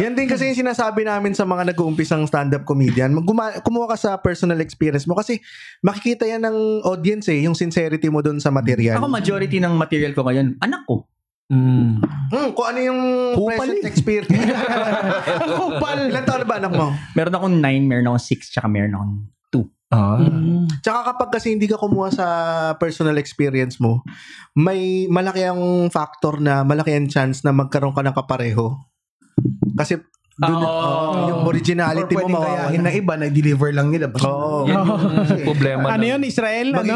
Yan din kasi yung sinasabi namin sa mga nag-uumpisang stand-up comedian. Guma- kumuha ka sa personal experience mo kasi makikita yan ng audience eh, yung sincerity mo dun sa material. Ako, majority ng material ko ngayon, anak ko. Mm. Hmm, kung ano yung Kupal present eh. experience. *laughs* Kupal. Ilan taon na ba anak mo? Meron akong 9, meron akong 6, tsaka meron akong Ah. Mm. Tsaka kapag kasi hindi ka kumuha sa personal experience mo, may malaki ang factor na malaki ang chance na magkaroon ka ng kapareho. Kasi dun, Oo. oh, yung Or originality mo pwedeng kayahin mawawala. na iba, na-deliver lang nila. Basta, Oo. Yan yung problema. Ano ng- yun, Israel? Ano?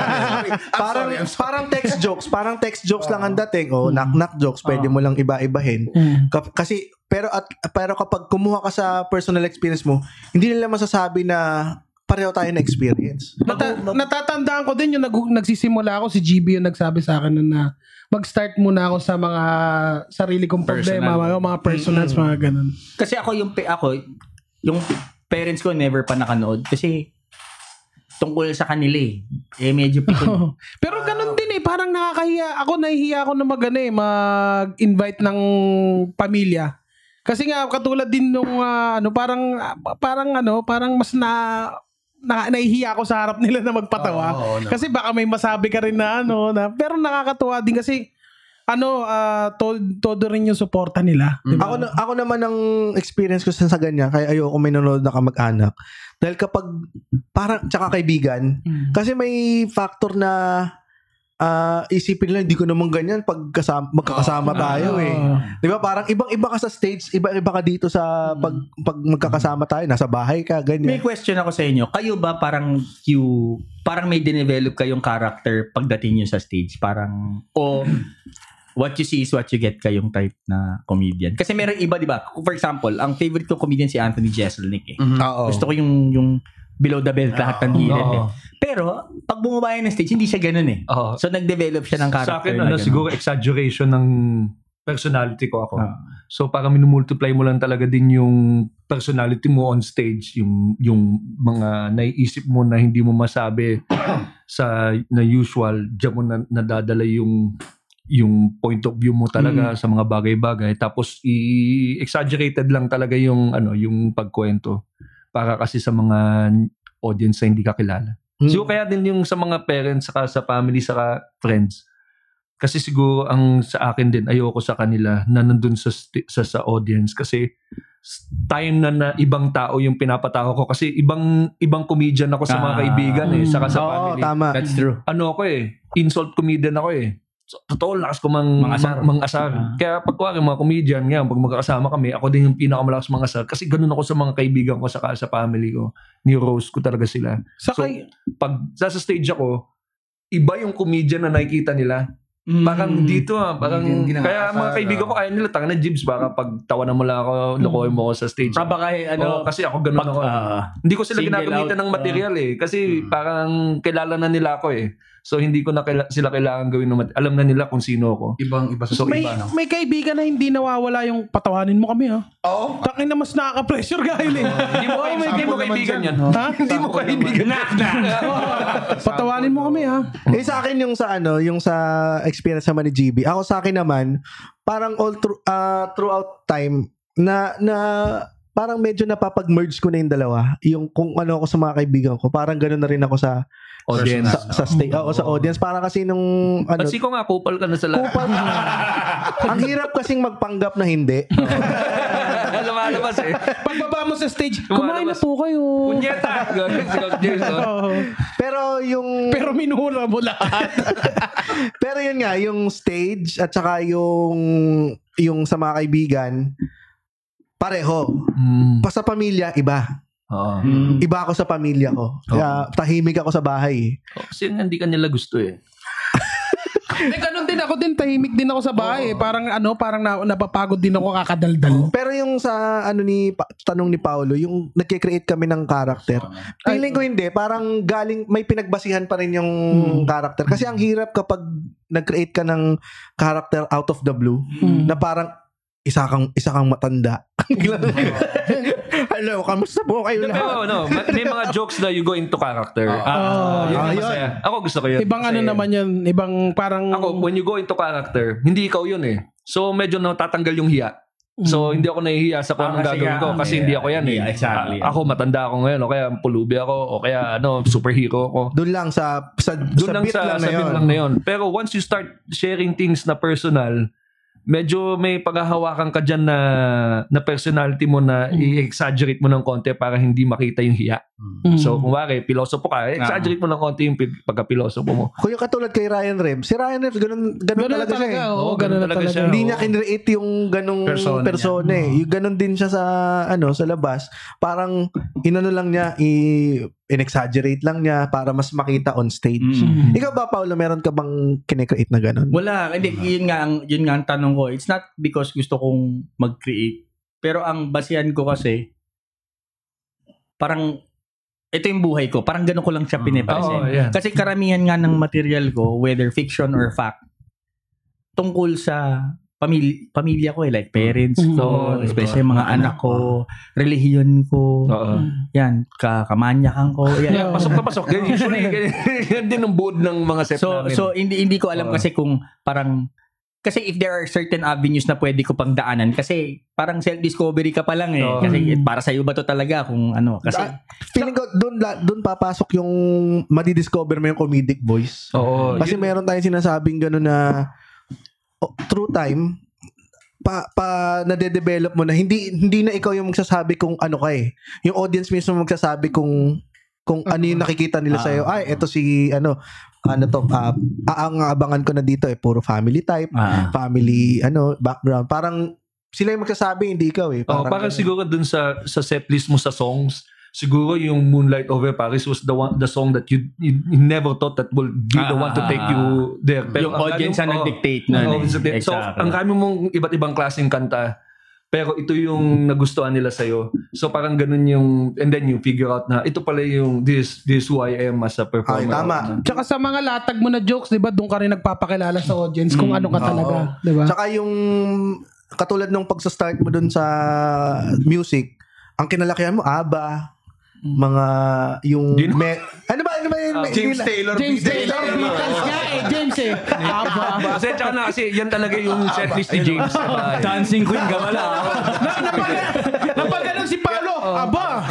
*laughs* parang sorry, sorry. parang text jokes, parang text jokes lang ang dating. Oh, knock knock jokes, pwede mo lang iba-ibahin. Mm. Kasi pero at pero kapag kumuha ka sa personal experience mo, hindi nila masasabi na pareho tayo na experience. Nata- natatandaan ko din yung nag- nagsisimula ako, si GB yung nagsabi sa akin na, na mag-start muna ako sa mga sarili kong problema, Personal. mga, mga personals, mga ganun. Kasi ako yung pe- ako yung parents ko never pa nakanood kasi tungkol sa kanila eh. Eh medyo *laughs* pikon. Pero ganun din eh, parang nakakahiya. Ako nahihiya ako na mag, ano, eh, mag-invite ng pamilya. Kasi nga katulad din nung ah, ano parang parang ano, parang mas na, na nahihiya ako sa harap nila na magpatawa. Oo, no. Kasi baka may masabi ka rin na ano na pero nakakatuwa din kasi ano ah, todo, todo rin yung suporta nila, di ba? Ako na, ako naman ang experience ko sa, sa ganyan, kaya ayoko may nanonood na kamag-anak. Dahil kapag parang tsaka kaibigan, Mm. kasi may factor na ah, isipin nila hindi ko naman ganyan pag kasama, magkakasama tayo eh. Ah. 'Di ba? Parang ibang-iba ka sa stage, iba-iba ka dito sa pag pag magkakasama tayo, nasa bahay ka, May ganyan. question ako sa inyo. Kayo ba parang you parang may dinevelop kayong character pagdating nyo sa stage? Parang o what you see is what you get kayong type na comedian. Kasi meron iba, di ba? For example, ang favorite kong comedian si Anthony Jeselnik eh. Oo. Gusto ko yung yung below the belt lahat ng gilid eh. Pero pag bumaba yan ng stage, hindi siya ganun eh. Oo. So nag-develop siya ng character Sa akin, na ano, ganun. siguro exaggeration ng personality ko ako. Ah. So parang minumultiply mo lang talaga din yung personality mo on stage, yung yung mga naiisip mo na hindi mo masabi *clears throat* sa na usual, diyan mo na, nadadala yung yung point of view mo talaga sa mga bagay-bagay tapos i-exaggerated lang talaga yung ano yung pagkwento para kasi sa mga audience na hindi ka kilala. Hmm. Siguro kaya din yung sa mga parents saka sa family saka friends. Kasi siguro ang sa akin din ayoko sa kanila na nandun sa sa, sa audience kasi time na, na ibang tao yung pinapatao ko kasi ibang ibang comedian ako sa mga Ah. kaibigan eh saka sa Oo, family. tama. That's true. Ano ako eh, insult comedian ako eh. So, totoo lakas ko mang Mangasar. mang, mangasar. Ah. Kaya pag kuwari mga comedian ngayon, pag magkakasama kami, ako din yung pinakamalakas mangasar kasi ganun ako sa mga kaibigan ko saka sa family ko. Ni-roast ko talaga sila. Sa So, kay, Pag sa stage ako, iba yung comedian na nakikita nila. Parang dito ah, parang kaya mga kaibigan ko kaya nila tanga na Jibs baka pag tawanan mo lang ako, lokohin mo ako sa stage. Para baka eh, ano, ano, kasi ako pag, ako. ah, hindi ko sila ginagamitan out, ng material eh kasi Mm. parang kilala na nila ako eh. So hindi ko na kaila- sila kailangan gawin ng mat- alam na nila kung sino ako. Ibang iba sa So, may, iba, no? may kaibigan na hindi nawawala yung patawanin mo kami ha. Oo. Takin na mas nakaka-pressure gahil eh. *laughs* Hindi mo, may *laughs* hindi mo kaibigan yan. Ha? Hindi mo kaibigan. Patawanin mo kami ha. Eh sa akin yung sa ano, yung sa experience naman ni GB. Ako sa akin naman, parang all through, ah, throughout time na na parang medyo napapag-merge ko na yung dalawa. Yung kung ano ako sa mga kaibigan ko, parang ganoon na rin ako sa Audience. sa, sa stage, oo, sa audience. Para kasi nung ano, Kasi ko nga, kupal ka na sa lahat. kupal. *laughs* ang hirap kasing magpanggap na hindi. *laughs* Lumalabas eh. Pagbaba mo sa stage, kumain na Lumalabas. po kayo. Kunyeta. Ganun si Coach? Oo. Pero yung Pero minura mo lahat. *laughs* pero yun nga, yung stage at saka yung yung sa mga kaibigan pareho. Mm. Pa sa pamilya iba. Oo. Iba ako sa pamilya ko. Kaya tahimik ako sa bahay. Kasi hindi ka nila gusto eh. *laughs* eh, ganun din ako din. Tahimik din ako sa bahay. eh. Parang ano, parang na, napapagod din ako kakadaldal. Pero yung sa ano ni Pa- tanong ni Paolo, yung nagke-create kami ng character. Feeling ko hindi, parang galing may pinagbasihan pa rin yung Hmm. character. Kasi ang hirap kapag nag-create ka ng character out of the blue Hmm. na parang isa kang isa kang matanda. *laughs* Hello, kamusta po kayo lahat? Pero no, ma- may mga *laughs* jokes na you go into character. Ah, Ah, yun yung yun. masaya. Ako gusto ko yun. Ibang ano Kasi naman yun. Ibang parang... Ako, when you go into character, hindi ikaw yun eh. So medyo natatanggal yung hiya. So Mm. hindi ako nahihiya sa kung Ah, anong kasi gagawin nga, ko kasi yeah, hindi ako yan eh. yeah, exactly. Ah, ako matanda ako ngayon o kaya pulubi ako o kaya ano, superhero ako. Doon lang sa sa, Doon sa lang bit sa, lang sa na bit yun. lang na yun. Pero once you start sharing things na personal, medyo may paghahawakan ka dyan na, na personality mo na Mm. i-exaggerate mo ng konti para hindi makita yung hiya. Mm. So, kung wari, pilosopo ka, exaggerate mo ng konti yung pi- pagka-pilosopo mo. Yung katulad kay Ryan Rems, si Ryan Rems, ganun, ganun, Ganun na talaga, siya eh. talaga. Oo, ganun ganun talaga talaga. siya. Hindi niya kinreate yung ganung Persona persona, niya. eh. Yung ganun din siya sa ano sa labas. Parang inano lang niya i in-exaggerate lang niya para mas makita on stage. Mm. Ikaw ba Paolo, meron ka bang kine-create na ganun? Wala, hindi yun nga ang yun nga ang tanong ko. It's not because gusto kong mag-create. Pero ang basihan ko kasi parang ito yung buhay ko. Parang ganun ko lang siya Oo, pinipresent. yeah. Kasi karamihan nga ng material ko, whether fiction or fact, tungkol sa pamilya, pamilya ko eh, like parents ko, Oo, especially mga anak ko, relihiyon ko, Oo. yan, ka kamanyakan ko, *laughs* yan. Yeah, pasok na pasok. Ganyan, usually, ganyan, yan din ang buod ng mga set So namin. so hindi hindi ko alam Oo. kasi kung parang kasi if there are certain avenues na pwede ko pang daanan kasi parang self-discovery ka pa lang eh. Oo. Kasi para sa iyo ba to talaga kung ano kasi Ah, Feeling ko doon doon papasok yung madidiscover mo yung comedic voice. Oo. Kasi yun- meron tayong sinasabing gano'n na through time pa pa nade-develop mo na hindi hindi na ikaw yung magsasabi kung ano ka eh. Yung audience mismo magsasabi kung kung ano yung nakikita nila Ah. sa iyo. Ay, eto si ano ano to ah, ang abangan ko na dito eh puro family type, ah, family ano background. Parang sila yung magsasabi hindi ikaw eh. Oh, parang siguro dun sa sa setlist mo sa songs, siguro yung Moonlight Over Paris was the one the song that you you, you never thought that will be the Ah, one to ah, take ah, you there. yung ang audience na oh, nag-dictate na. oh, eh. so, so, ang dami mong iba't ibang klaseng kanta. Pero ito yung nagustuhan nila sa'yo. So parang ganun yung, and then you figure out na ito pala yung, this, this who I am as a performer. Ay, tama. Tsaka sa mga latag mo na jokes, di ba, doon ka rin nagpapakilala sa audience kung Mm, ano ka oo. talaga. Di ba? Tsaka yung katulad nung pagsa-start mo dun sa music, ang kinalakihan mo ABBA, mga yung Di- me, ano ba ano ba yung Ah, me- James nila- Taylor. James Beatles. Taylor, Beatles nga eh. James eh. Aba. Kasi tsaka na kasi yan talaga yung setlist ni James. Ay. Dancing queen ka wala. Napag si Paolo. Aba.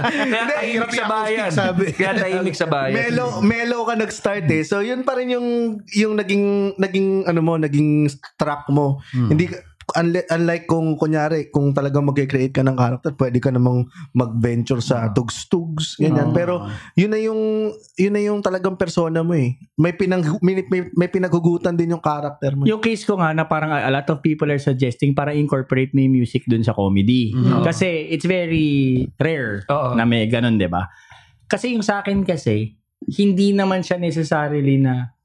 Kaya tahimik sa bayan. sabi. Kaya tahimik sa bayan. Mellow, mellow ka nag-start eh. So yun pa rin yung yung naging naging ano mo, naging track mo. Hmm. Hindi unlike, unlike kung kunyari kung talagang mag-create ka ng character, pwede ka namang mag-venture sa Ah. tugs-tugs ganyan. Oo. Pero yun na yung yun na yung talagang persona mo eh. May pinang may, may, may pinaghugutan din yung character mo. Yung case ko nga na parang a lot of people are suggesting para incorporate yung music dun sa comedy. Mhm. Kasi it's very rare Oo. na may ganun, di ba? Kasi yung sa akin kasi, hindi naman siya necessarily na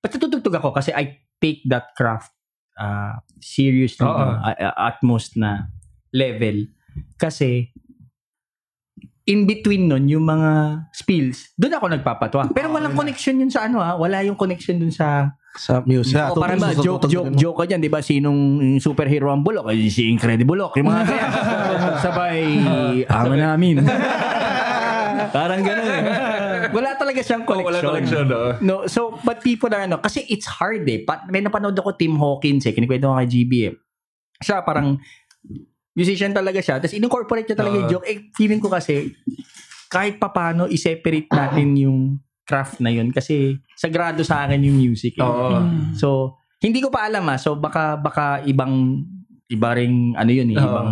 Basta tutugtog ako kasi I take that craft uh, seriously Oo. no? A- a- at most na level. Kasi in between nun, yung mga spills, doon ako nagpapatwa. Pero walang connection yun sa ano ha. Wala yung connection dun sa sa music. O parang ba, joke, joke, joke ka dyan, di ba? Sinong superhero ang bulok? Ay, si Incredible Hulk. Yung mga kaya. *laughs* Sabay, ama namin. *laughs* parang gano'n eh. Wala talaga siyang *laughs* Oh, wala connection. connection, no? No, so, but people are ano, kasi it's hard eh. Pa, may napanood ako Tim Hawkins eh, kinikwento ko kay GB eh. Siya parang, musician talaga siya, tapos incorporate niya talaga yung Oo. joke. Eh, feeling ko kasi, kahit papano, i-separate natin yung craft na yun kasi sagrado sa akin yung music. Eh. Oo. So, hindi ko pa alam ah. So, baka, baka ibang, iba ring, ano yun eh, Oo. ibang,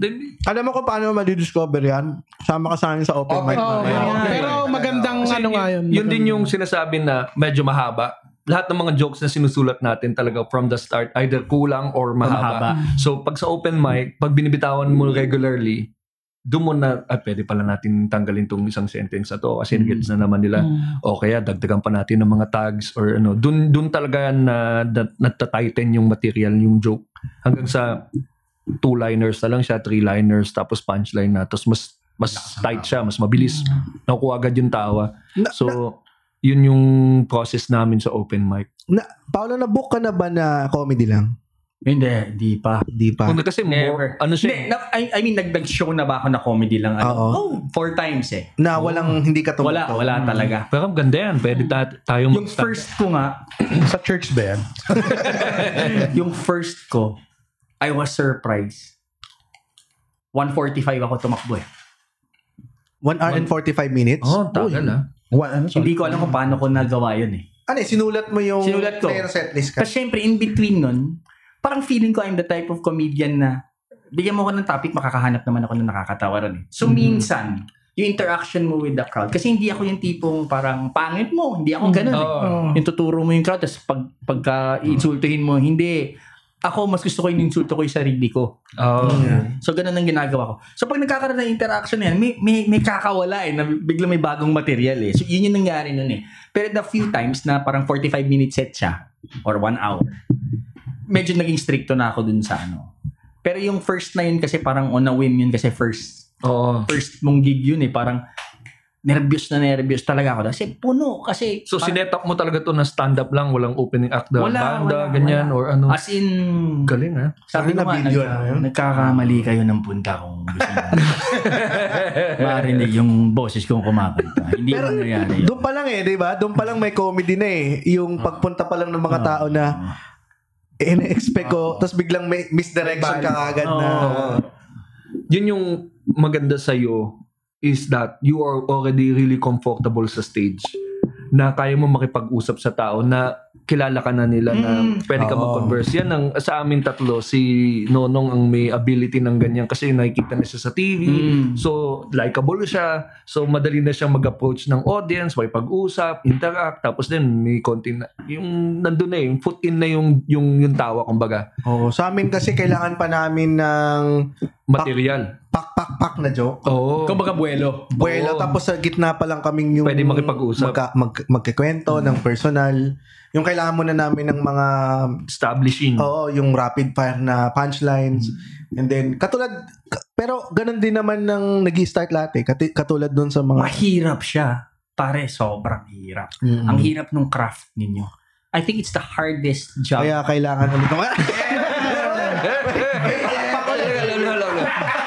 Then, Alam mo kung paano ma-discover yan? Sama ka sa akin sa open mic. Oo, mamaya. oo. pero magandang Kasi ano nga yun. yun din yung sinasabi na medyo mahaba. Lahat ng mga jokes na sinusulat natin talaga from the start, either kulang or mahaba. mahaba. So, pag sa open mic, pag binibitawan mo regularly, doon mo na, ah, pwede pala natin tanggalin tong isang sentence na to kasi Mm. gets na naman nila. O kaya, dagdagan pa natin ng mga tags or ano. Doon, doon talaga na, na natatighten yung material, yung joke. Hanggang sa two-liners na lang siya, three-liners, tapos punchline na. Tapos mas mas tight siya, mas mabilis. Nakukuha agad yung tawa. Na- So, yun yung process namin sa open mic. Paolo, na-book ka na ba na comedy lang? Hindi, di pa. Di pa. Kung kasi more, Never. ano siya, Hindi, na- I, I mean, nagdag-show na ba ako na comedy lang? Ano? Oo. Oh, four times eh. Na walang hindi ka Wala, tumutog. wala talaga. pero ganda yan. Pwede ta- tayong Yung mag-stand. first ko nga, Sa church ba yan? *laughs* yung first ko, I was surprised. 145 ako tumakbo eh. 1 hour and 45 minutes? Oh, tagal ah. What, ano, sorry. Hindi ko alam kung paano ko nagawa yun eh. Ano eh, sinulat mo yung Sinulat ko. player setlist ka? Kasi syempre, in between nun, parang feeling ko I'm the type of comedian na bigyan mo ko ng topic, makakahanap naman ako ng nakakatawa ron eh. So, Mhm. minsan, yung interaction mo with the crowd, kasi hindi ako yung tipong parang pangit mo, hindi ako ganun eh. Oo. Oo. Yung tuturo mo yung crowd, tapos pag, pagka insultuhin mo, hindi. Ako, mas gusto ko yung insulto ko yung sarili ko. Oh. So, ganun ang ginagawa ko. So, pag nagkakaroon ng interaction na yan, may, may, may kakawala eh, na bigla may bagong material eh. So, yun yung nangyari nun eh. Pero the few times na parang 45 minute set siya, or one hour, medyo naging stricto na ako dun sa ano. Pero yung first na yun kasi parang on a whim yun kasi first Oo. first mong gig yun eh. Parang nervous na nervous talaga ako. Kasi puno. Kasi So, parang- sinet up mo talaga to na stand-up lang, walang opening act na Wala, banda, wala, ganyan, wala. or ano. as in, Galing ah. sabi ko nga, na yun. nagkakamali kayo ng punta kung gusto. *laughs* Marinig yung boses kong kumakanta. Hindi Pero, nangyari yun. Doon pa lang eh, di ba? Doon pa lang may comedy na eh. Yung pagpunta pa lang ng mga tao na na-expect ko, tapos biglang may misdirection ka agad na. Yun yung maganda sa'yo is that you are already really comfortable sa stage na kaya mo makipag-usap sa tao na kilala ka na nila na Mm. pwede ka Oo. mag-converse. Yan ang, sa amin tatlo, si Nonong ang may ability ng ganyan kasi nakikita na siya sa TV. Mm. So, likable siya. So, madali na siyang mag-approach ng audience, may pag-usap, interact. Tapos din, may konti na, yung nandun na eh, yung foot in na yung, yung, yung tawa, kumbaga. Oo, sa amin kasi kailangan pa namin ng Material. Pak-pak-pak na joke. Oo. Kumbaga buwelo. Buwelo, Oo. tapos sa gitna pa lang kaming yung Pwede makipag-usap. Magka, mag, magkikwento ng personal. Yung kailangan muna namin ng mga Establishing. Oo, yung rapid fire na punchlines. And then, katulad, ka- pero ganun din naman ng nag start lahat eh. Kati- katulad dun sa mga... Mahirap siya. Pare, sobrang hirap. Mm. Ang hirap nung craft ninyo. I think it's the hardest job. Kaya kailangan ulit. *laughs*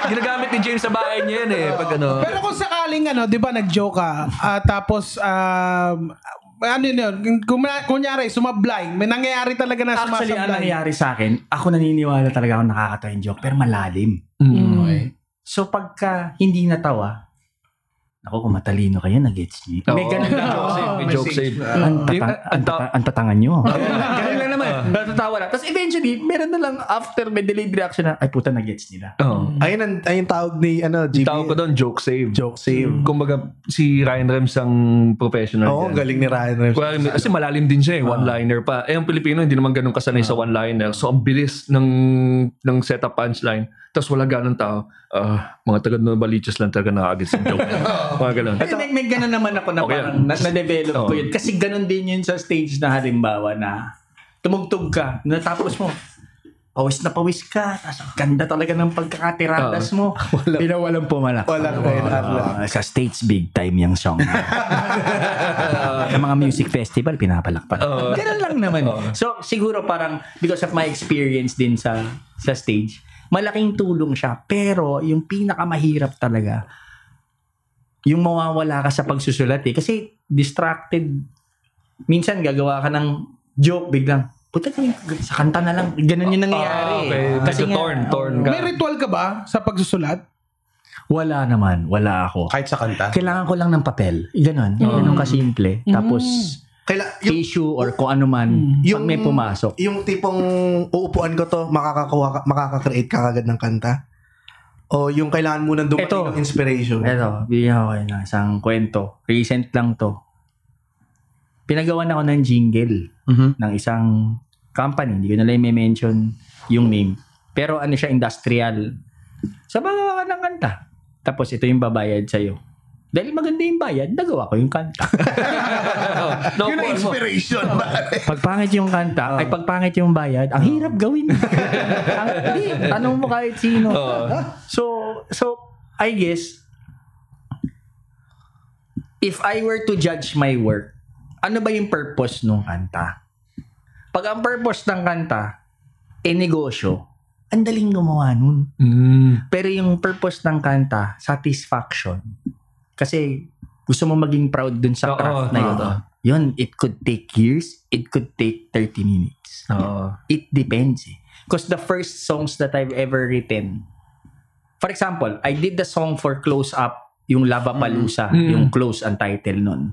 Ginagamit ni James sa bahay niya yan eh. Pag ano. Pero kung sakaling ano, 'di ba nag-joke ka, ah, tapos um ano yun, kung kunyari sumablay, may nangyayari talaga na Actually, ang sumasablay. nangyayari sa akin, ako naniniwala talaga ako nakakatawa yung joke, pero malalim. Mm. Okay? So, pagka hindi natawa, ako kung matalino kayo, nag-gets niyo. May Oo. ganun lang. Joke save. May joke save. Ang, tata- ang tatangan nyo. Natatawa lang. Tapos eventually, meron na lang after may delayed reaction na, ay puta na gets nila. Oo. Ayun ang, ayun tawag ni ano, GB. Tawag ko doon, joke save. Joke save. Kumbaga, si Ryan Rems ang professional Oo, dyan. galing ni Ryan Rems. Kuwari, kasi malalim din siya eh, one-liner pa. Eh, ang Pilipino, hindi naman ganun kasanay sa one-liner. So, ang bilis ng, ng setup punchline. Tapos wala ganun tao. Ah, mga taga na baliches lang talaga nakagit sa joke. *laughs* mga ganun. Kasi may, may ganun naman ako na Okay. parang na, na-develop ko yun. Kasi ganun din yun sa stage na halimbawa na tumugtog ka, natapos mo, pawis na pawis ka, tapos ang ganda talaga ng pagkakatiradas mo. Pinawalang *laughs* pumalak. Walang kay Ah, sa stage big time yung song. *laughs* sa mga music festival, pinapalakpak. Oo. Ganun lang naman. So, siguro parang because of my experience din sa sa stage, malaking tulong siya. Pero, yung pinakamahirap talaga, yung mawawala ka sa pagsusulat eh. Kasi distracted. Minsan gagawa ka ng joke biglang. Puta sa kanta na lang. Ganun yung nangyayari. Ah, okay. Kasi Medyo nga, torn, torn ka. May ritual ka ba sa pagsusulat? Wala naman. Wala ako. Kahit sa kanta. Kailangan ko lang ng papel. Ganon. Ganon kasimple. Tapos, Kaila, yung, tissue or kung ano man. Yung- pag may pumasok. yung tipong uupuan ko to, makakakuha, ka- makaka-create ka agad ng kanta? O yung kailangan mo nang dumating Ito. ng inspiration? Eto, bigyan ko kayo ng isang kwento. Recent lang to. Pinagawan ako ng jingle Mhm. ng isang company. Hindi ko na lang mention yung name. Pero ano siya, industrial. Sa mga ng kanta. Tapos ito yung babayad sa'yo. Dahil maganda yung bayad, nagawa ko yung kanta. *laughs* no, Yun ang mo. inspiration. pag pangit yung kanta, ay pag pangit yung bayad, ang hirap gawin. *laughs* ang, hindi, tanong mo kahit sino. So, so, I guess, if I were to judge my work, ano ba yung purpose nung kanta? Pag ang purpose ng kanta, eh negosyo, ang daling gumawa nun. Mm. Pero yung purpose ng kanta, satisfaction. Kasi gusto mo maging proud dun sa Oo, craft na yun. oo. Yun, it could take years, it could take 30 minutes. Oo. It depends eh. Because the first songs that I've ever written, for example, I did the song for Close Up, yung Lava Palusa, Mm. yung Close ang title nun.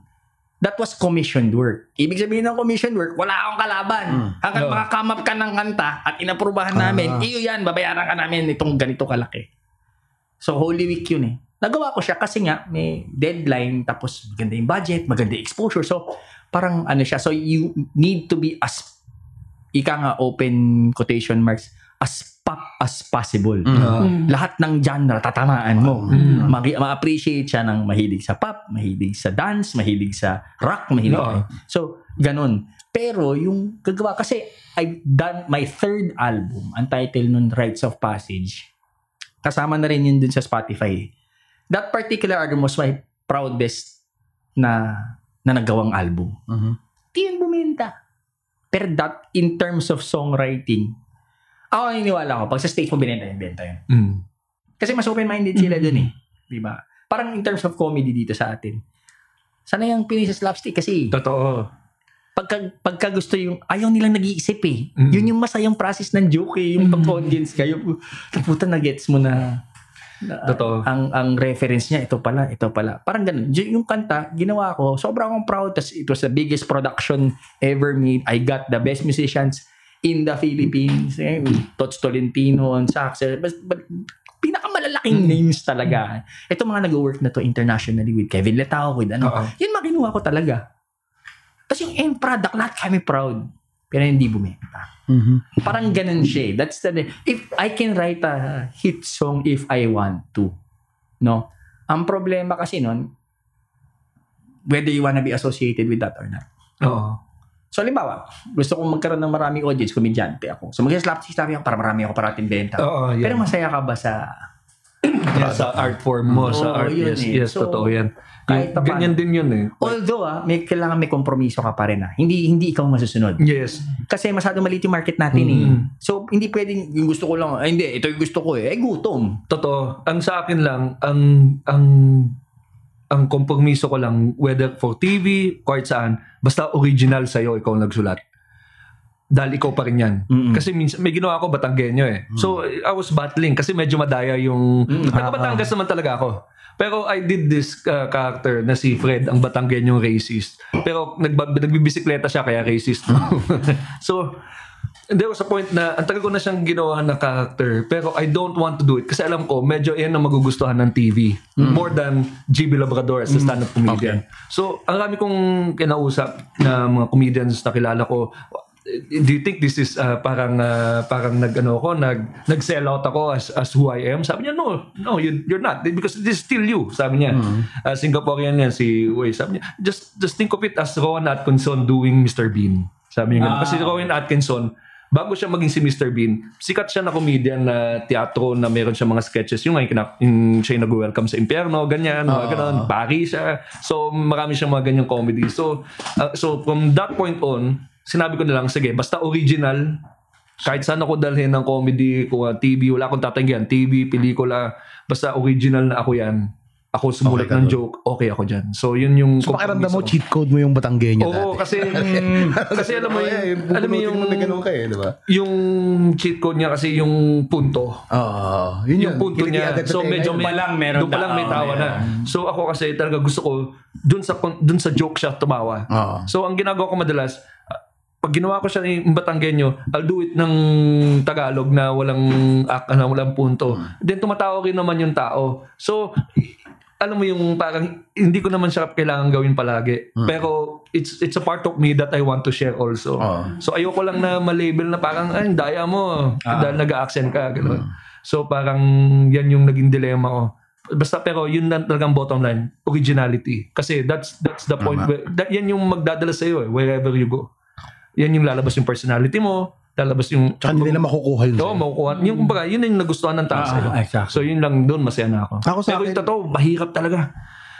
That was commissioned work. Ibig sabihin ng commissioned work, wala akong kalaban. Hanggang Oo. makakamap ka ng kanta at inaprubahan namin, iyo yan, babayaran ka namin itong ganito kalaki. So, Holy Week yun eh. Nagawa ko siya kasi nga may deadline tapos maganda yung budget, maganda yung exposure. So, parang ano siya. So, you need to be as ika nga open quotation marks as pop as possible. Oo. Lahat ng genre tatamaan mo. Mm. Magi- ma-appreciate siya ng mahilig sa pop, mahilig sa dance, mahilig sa rock, mahilig. Oo. So, ganun. Pero yung gagawa kasi I've done my third album, ang title nun Rites of Passage. Kasama na rin yun dun sa Spotify. That particular album was my proudest na na nagawang album. Mhm. Di yun bumenta. Pero that, in terms of songwriting, ako naniniwala ko, pag sa stage mo binenta yun, benta yun. Mm. Kasi mas open-minded sila dun eh. Di ba? Parang in terms of comedy dito sa atin. Sana yung Pinoy sa slapstick kasi Totoo. pagka, pagka gusto yung, ayaw nilang nag-iisip eh. Mm. Yun yung masayang process ng joke eh. Yung pag-audience ka, yung puta na gets mo na, na Totoo. ang ang reference niya ito pala ito pala parang ganun yung kanta ginawa ko sobrang akong proud tas it was the biggest production ever made I got the best musicians in the Philippines eh, Tots Tolentino on sax eh, but, but, pinakamalalaking names talaga ito mga nag-work na to internationally with Kevin Letao with ano Oo. yun mga kinuha ko talaga tapos yung end product lahat kami proud pero hindi bumenta Mhm. Parang ganun siya. eh. That's the if I can write a hit song if I want to. No? Ang problema kasi nun whether you wanna be associated with that or not. Oo. So, halimbawa, gusto kong magkaroon ng maraming audience, komedyante ako. So, mag-slap si ako para marami ako parating benta. Oo, yan. Pero masaya ka ba sa... *clears throat* Yan, sa art form mo, sa Oo, art, yun yes, eh. yes, So, totoo yan. kahit pa ganyan din yun eh. Although, ah, may, kailangan may kompromiso ka pa rin ah. Hindi, hindi ikaw masusunod. Yes. Kasi masyado maliit yung market natin eh. Mm. So, hindi pwedeng yung gusto ko lang, ay hindi, ito yung gusto ko eh. Eh, gutom. Totoo. Ang sa akin lang, ang ang ang kompromiso ko lang whether for TV, kahit saan, basta original sa'yo, ikaw ang nagsulat. Dahil ikaw pa rin yan. Mm-mm. Kasi minsan, may ginawa ako Batanggenyo eh. So, I was battling kasi medyo madaya yung... Mm. Taga Batangas naman talaga ako. Pero I did this uh, character na si Fred, ang Batanggenyong racist. Pero nagba- nagbibisikleta siya kaya racist. *laughs* so, there was a point na ang tagal ko na siyang ginawa na character pero I don't want to do it kasi alam ko medyo yan ang magugustuhan ng TV more than GB Labrador as a stand-up comedian. So, ang rami kong kinausap na mga comedians na kilala ko. Do you think this is uh, parang uh, parang nag ano ako nag nag sell out ako as as who I am? Sabi niya no no you, you're not. Because this is still you sabi niya. Uh, Singaporean yan si Wei sabi niya. Just just think of it as Rowan Atkinson doing Mr. Bean. Sabi niya ganun. kasi Rowan Atkinson bago siya maging si Mr. Bean sikat siya na comedian na teatro na meron siya mga sketches. Yung, ngayon kina- yung siya yung nag-welcome sa impyerno ganyan mga ganun pari siya. So marami siyang mga ganyang comedy. So uh, so from that point on sinabi ko na lang, sige, basta original, kahit saan ako dalhin ng comedy, kung uh, TV, wala akong tatanggihan, TV, pelikula, basta original na ako yan. Ako sumulat Okay ka ng doon. joke, okay ako dyan. So, yun yung... So, pakiramdam mo, cheat code mo yung Batanggenyo Oo, dati. kasi, *laughs* kasi alam mo yung, alam mo yung, ka eh, di ba? yung cheat code niya kasi yung punto. Oo. yun Yung punto niya. So medyo may, Doon pa lang meron doon pa lang may tawa na. So ako kasi talaga gusto ko dun sa dun sa joke siya tumawa. Oo. So ang ginagawa ko madalas pag ginawa ko siya ng Batanggenyo, I'll do it ng Tagalog na walang ak na walang punto. Then tumatawa rin naman yung tao. So alam mo yung parang hindi ko naman siya kailangan gawin palagi. Pero it's it's a part of me that I want to share also. Oo. So ayoko lang na malabel na parang ay daya mo dahil nag-accent ka ganun. So parang yan yung naging dilemma ko. Basta pero yun lang talagang bottom line, originality. Kasi that's that's the point where, that, yan yung magdadala sa iyo eh, wherever you go. Yan yung lalabas yung personality mo, lalabas yung Tsaka hindi nila makukuha yun. Oo, makukuha. Yung kumbaga, yun yung nagustuhan ng tao sa'yo. Ah, exactly. So yun lang doon masaya na ako. Ako sa pero akin- yung totoo, mahirap talaga.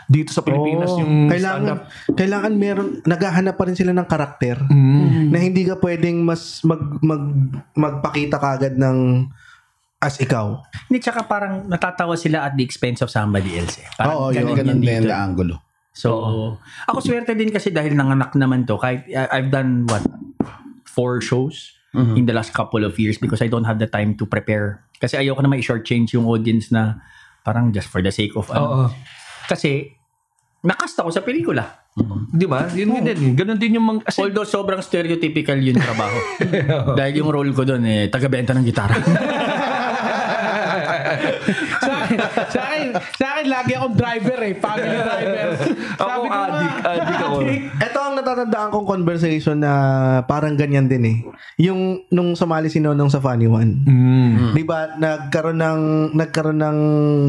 Dito sa Pilipinas Oo. yung kailangan, stand-up. kailangan meron, naghahanap pa rin sila ng karakter Mm. na hindi ka pwedeng mas mag, mag, magpakita kagad ng as ikaw. Hindi, tsaka parang natatawa sila at the expense of somebody else. Eh. Parang Oo, yun. Ganun din na angulo. So, ako swerte din kasi dahil nanganak naman to. Kahit I've done what? Four shows in the last couple of years because I don't have the time to prepare. Kasi ayoko na may short-change yung audience na parang just for the sake of ano. Oo. Kasi nakast ako sa pelikula. Di ba? Yun din din. Ganun din yung mga... Kasi, Although sobrang stereotypical yung trabaho. *laughs* dahil yung role ko doon eh, taga-benta ng gitara. *laughs* sa, akin, sa akin, sa akin, lagi akong driver eh. Family driver. ako ko addict. Addict ako. Ito ang natatandaan kong conversation na parang ganyan din eh. Yung nung sumali si Nonong sa Funny One. Mm. Di ba nagkaroon ng nagkaroon ng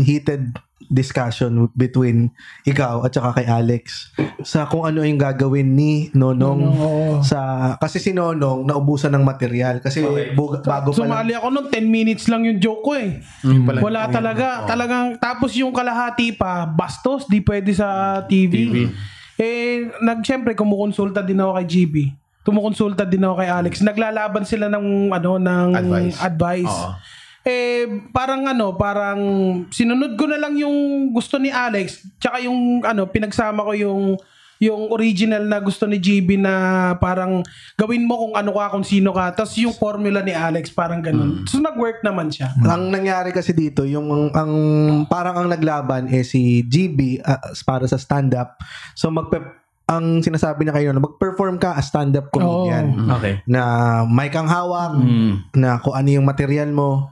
heated discussion between ikaw at saka kay Alex sa kung ano yung gagawin ni Nonong sa kasi si Nonong naubusan ng material kasi bug- bago pa lang Sumali ako nung 10 minutes lang yung joke ko eh. Wala talaga. Talagang, tapos yung kalahati pa, bastos, di pwede sa TV. Eh, nag, syempre, kumukonsulta din ako kay GB. Tumukonsulta din ako kay Alex. Naglalaban sila ng, ano, ng Advice. advice. Oo. Eh, parang ano, parang sinunod ko na lang yung gusto ni Alex, tsaka yung, ano, pinagsama ko yung, yung original na gusto ni GB na parang gawin mo kung ano ka, kung sino ka. Tapos yung formula ni Alex, parang ganun. So, nag-work naman siya. Ang nangyari kasi dito, yung ang, ang parang ang naglaban eh si GB ah, para sa stand-up. So magpe ang sinasabi niya kayo na mag-perform ka as stand-up comedian. okay. Na may kang hawak, na kung ano yung material mo.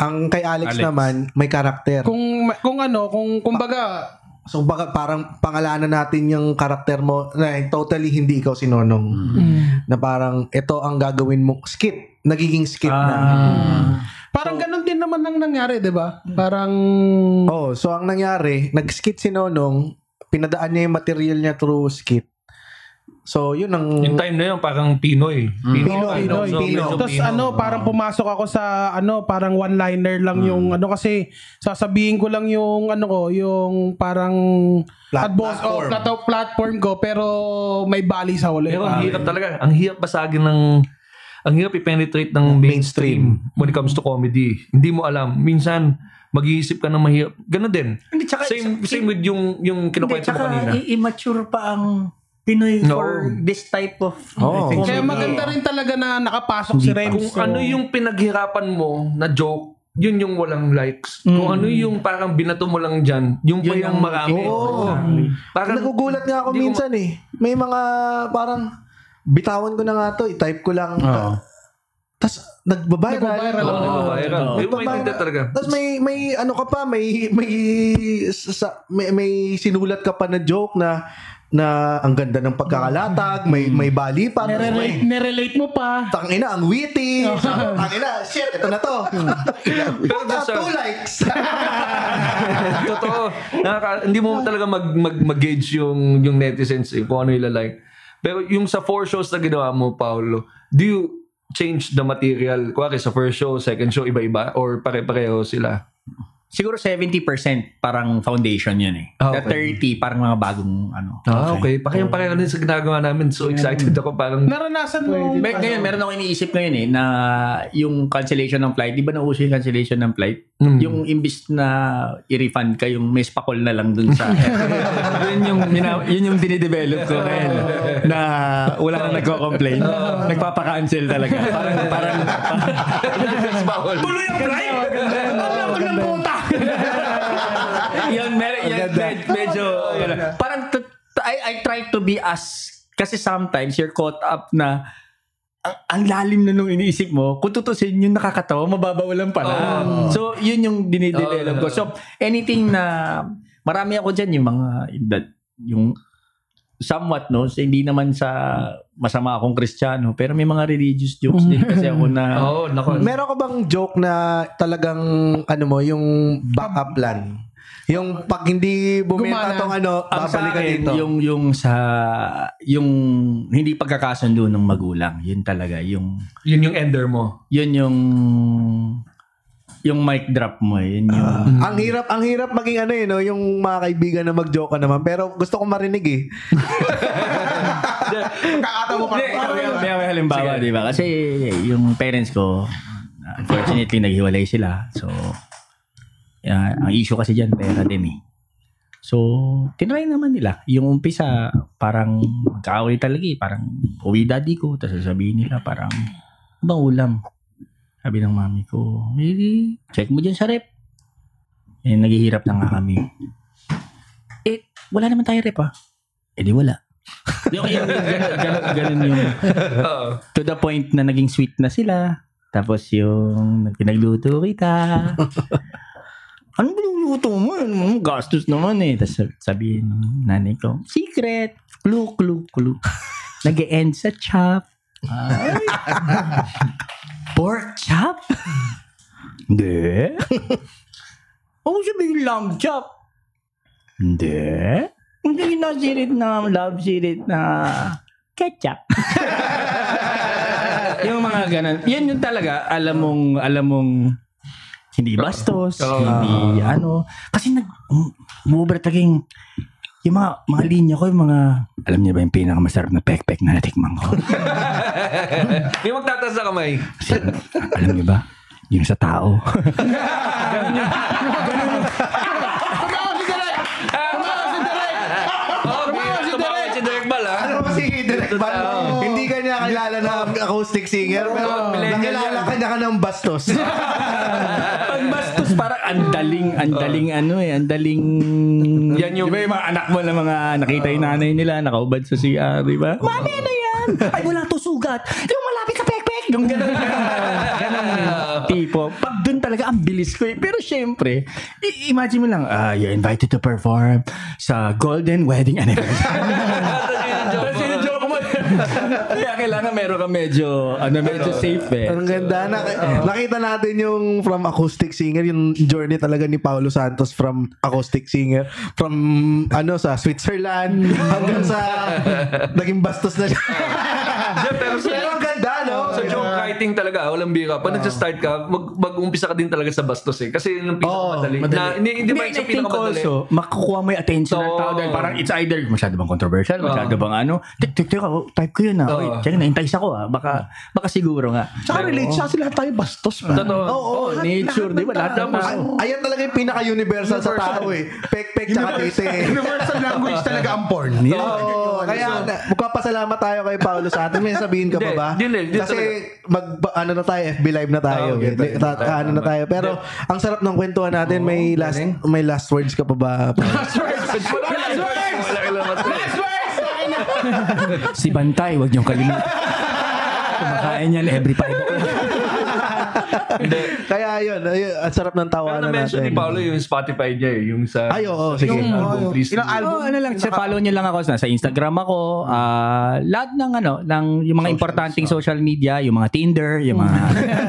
Ang kay Alex, Alex. naman, may karakter. Kung, kung ano, kung, kumbaga, So baka parang pangalanan natin yung karakter mo na totally hindi ikaw si Nonong. Na parang ito ang gagawin mo. Skit. Nagiging skit na. Ah. parang ganun din naman ang nangyari, di ba? Parang, Oh, so ang nangyari, nag-skit si Nonong, pinadaan niya yung material niya through skit. So, yun ang... Yung time na yun, parang Pinoy. Pinoy, ano, Pinoy, so Pinoy. medyo Tapos Pinoy. ano, parang pumasok ako sa ano, parang one-liner lang yung ano kasi sasabihin ko lang yung ano ko, yung parang Plat- advance oh, platform. plat- platform ko pero may bali sa huli. Pero ang hirap talaga. Ang hirap basagin ng ang hirap i-penetrate ng mainstream when it comes to comedy. Hindi mo alam. Minsan, mag-iisip ka ng mahirap. Ganon din. Hindi, tsaka, Same, same with yung, yung Hindi, kinukwento mo tsaka kanina. i- immature pa ang Pinoy No. for this type of Oh. comedy. Kaya maganda rin talaga na nakapasok si Renz. Kung ano yung pinaghirapan mo na joke, yun yung walang likes. Kung ano yung parang binato mo lang dyan, yung pa Yun yung ang- marami. Oo. Parang, Nagugulat nga ako Hindi ko minsan eh. May mga parang bitawan ko na nga to, i-type ko lang. Oo. tas nagbabiral. Nagbabiral. Oo, oo. Yung maintindihan talaga. Tapos may may ano ka pa, may may sa, may, may sinulat ka pa na joke na na ang ganda ng pagkakalatag, may may bali pa, may nirelate mo pa. tangina ang witty. tangina, shit, ito na to. *laughs* Pero Puta, sa- two likes. *laughs* Totoo. Nakaka, hindi mo talaga mag, mag, mag-gauge yung, yung netizens eh, kung ano ilalike. Pero yung sa four shows na ginawa mo, Paolo, do you change the material? Kuwari sa first show, second show, iba-iba? Or pare-pareho sila? Siguro 70% parang foundation yun eh. Ah, The 30 parang mga bagong ano. Ah, okay. Pakiyang pareho din sa ginagawa namin. So excited ako. Parang, Naranasan mo. Mer- ngayon, meron ako iniisip ngayon eh, na yung cancellation ng flight, di ba nauso yung cancellation ng flight? Mm. Yung imbis na i-refund ka, yung may spakol na lang dun sa... *laughs* yun yung, mina- yun yung dinidevelop ko ngayon. Na wala na nagko-complain. Nagpapa-cancel talaga. Parang, parang, Tuloy ang flight! Alam ng puta. *laughs* yun, mer- yun, med- medyo, yun, parang, t- t- I, I try to be as, kasi sometimes you're caught up na, ang, ang lalim na nung iniisip mo, kung tutusin yung nakakatawa, mababawalan pala. So, yun yung dinidevelop ko. So, anything na, marami ako dyan, yung mga, that, yung, somewhat, no? So, hindi naman sa masama akong kristyano, pero may mga religious jokes din kasi ako na, *laughs* oh, nako. Meron ka bang joke na talagang ano mo, yung backup plan? Yung pag hindi bumenta tong ano, babalik ka dito. yung yung sa yung hindi pagkakasundo ng magulang, yun talaga yung Yun yung ender mo. yun yung yung mic drop mo, yun yung Ang hirap, ang hirap maging ano eh, no? yung mga kaibigan na mag-joke ka naman. Pero gusto ko marinig eh. *laughs* Kakatawa mo pa. Hindi, may, halimbawa, di ba? Kasi yung parents ko, unfortunately, naghiwalay sila. So, yeah, ang issue kasi dyan, pera din eh. So, tinry naman nila. Yung umpisa, parang magkaaway talaga eh. Parang uwi daddy ko, tapos sasabihin nila parang, "Ano bang ulam? Sabi ng mami ko, eh, check mo dyan sa rep. Eh, naghihirap na nga kami. Eh, wala naman tayo rep ah. Eh, di wala. *laughs* Ganun, ganun, ganun yung to the point na naging sweet na sila. Tapos yung pinagluto kita. ano ba yung luto mo? Ano, gastos naman eh. Tapos sabihin ng nanay ko, secret. Clue, clue, clue. *laughs* Nag-end sa chop. Pork chop? Hindi. Ano sabihin lamb chop? Hindi. Hindi na sirit na love sirit na ketchup. *laughs* yung mga ganun. Yan yung talaga, alam mong, alam mong, hindi bastos, Oo. hindi ano. Kasi nag, um, umubra taging, yung mga, mga linya ko, yung mga, alam niyo ba yung pinakamasarap na pek-pek na natikman ko? *laughs* Yung magtataas na kamay. Kasi, alam niyo ba? Yung sa tao. Oo, oh, tumawag si Direk Bal ah. Ano ba si Direk Bal? Hindi ka niya kilala na acoustic singer, pero nakilala ka niya ka ng bastos. *laughs* Pag bastos, parang ang daling, ang daling ano eh, ang daling... Yan yung- Di ba yung mga anak mo na mga nakita yung nanay nila, nakaubad sa CR, di ba? Mami, ano yan? Ay, wala to sugat. Yung malapit sa pekpek. Yung ganun, ganun, ganun *laughs* tipo. Pag dun talaga, ang bilis ko eh. Pero syempre, i- imagine mo lang, ah, you're invited to perform sa Golden Wedding Anniversary. *laughs* Tapos yun yung joke mo. Meron ka medyo, ano, medyo safe eh. Ang ganda. Nak- nakita natin yung from acoustic singer, yung journey talaga ni Paulo Santos from acoustic singer, from ano sa Switzerland hanggang sa naging bastos na siya. *laughs* pero sa, writing talaga, walang bira. Pag nag-start ka, mag, mag-umpisa ka din talaga sa bastos eh. Kasi yun ang pinakamadali. Oo, madali. na, hindi, hindi ba Hindi, yung pinakamadali? also, makukuha mo yung attention ng Oo. tao dahil parang it's either masyado bang controversial, masyado bang ano. Tik, tik, tik, oh, type ko yun ah. Oy, check na, intays ako ah. Baka, baka siguro nga. Tsaka relate siya sila tayo bastos pa. Totoo. Oo, Oh, nature, di ba? Lahat ng. Ayan talaga yung pinaka-universal sa tao eh. Pek-pek tsaka tite. Universal language talaga ang porn. Kaya na, magpapasalamat tayo kay Paulo sa atin. May sabihin ka pa ba? Kasi mag ano na tayo, FB live na tayo. Ah, okay, eh. tayo. Ta- ta- ano na tayo. Pero ang sarap ng kwentuhan natin. May last may last words ka pa ba? Si Bantay, wag niyong kalimutan. *laughs* Kumakain yan every 5 o'clock. Kaya yun, ayun, ang sarap ng tawanan na-mention natin. ni Paolo yung Spotify niya eh. Yung sa... Ay, oo, sige. Yung album, yung- please. ilang album? Oh, ano lang, sa follow nyo lang ako sa, sa Instagram ako, ah lahat ng ano, ng yung mga Socials, importanteng ah. social media, yung mga Tinder, yung mga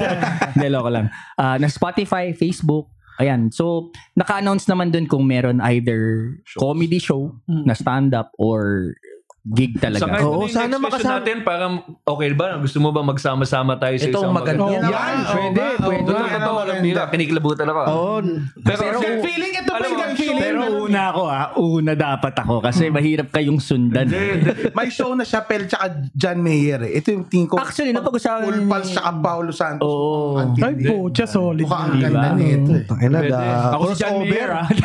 *laughs* Hindi, loko lang. Ah, na Spotify, Facebook, ayan. So, naka-announce naman dun kung meron either comedy show Mm. na stand-up or gig Sa talaga. kahit Oo, ano sana makasama- natin, parang okay ba? Gusto mo ba magsama-sama tayo sa Ito, isang maganda. maganda? Oo, Yan, oo pwede, oo pwede. nga. Totoo. Alam nila, kinikilabutan ako. Oo. Pero, Pero, feeling, ito pa yung feeling. Pero una ako ah, una dapat ako kasi mahirap kayong sundan. May show na Chappelle tsaka John Mayer eh. Ito yung tingin ko. Actually, napag-usapan Full ni- Pulse tsaka Paulo Santos. Oo. Ay, po, just solid. Mukha ang Diba? ganda nito eh. Tangina, Pwede. da- Ako si John. Mayer ah. *laughs*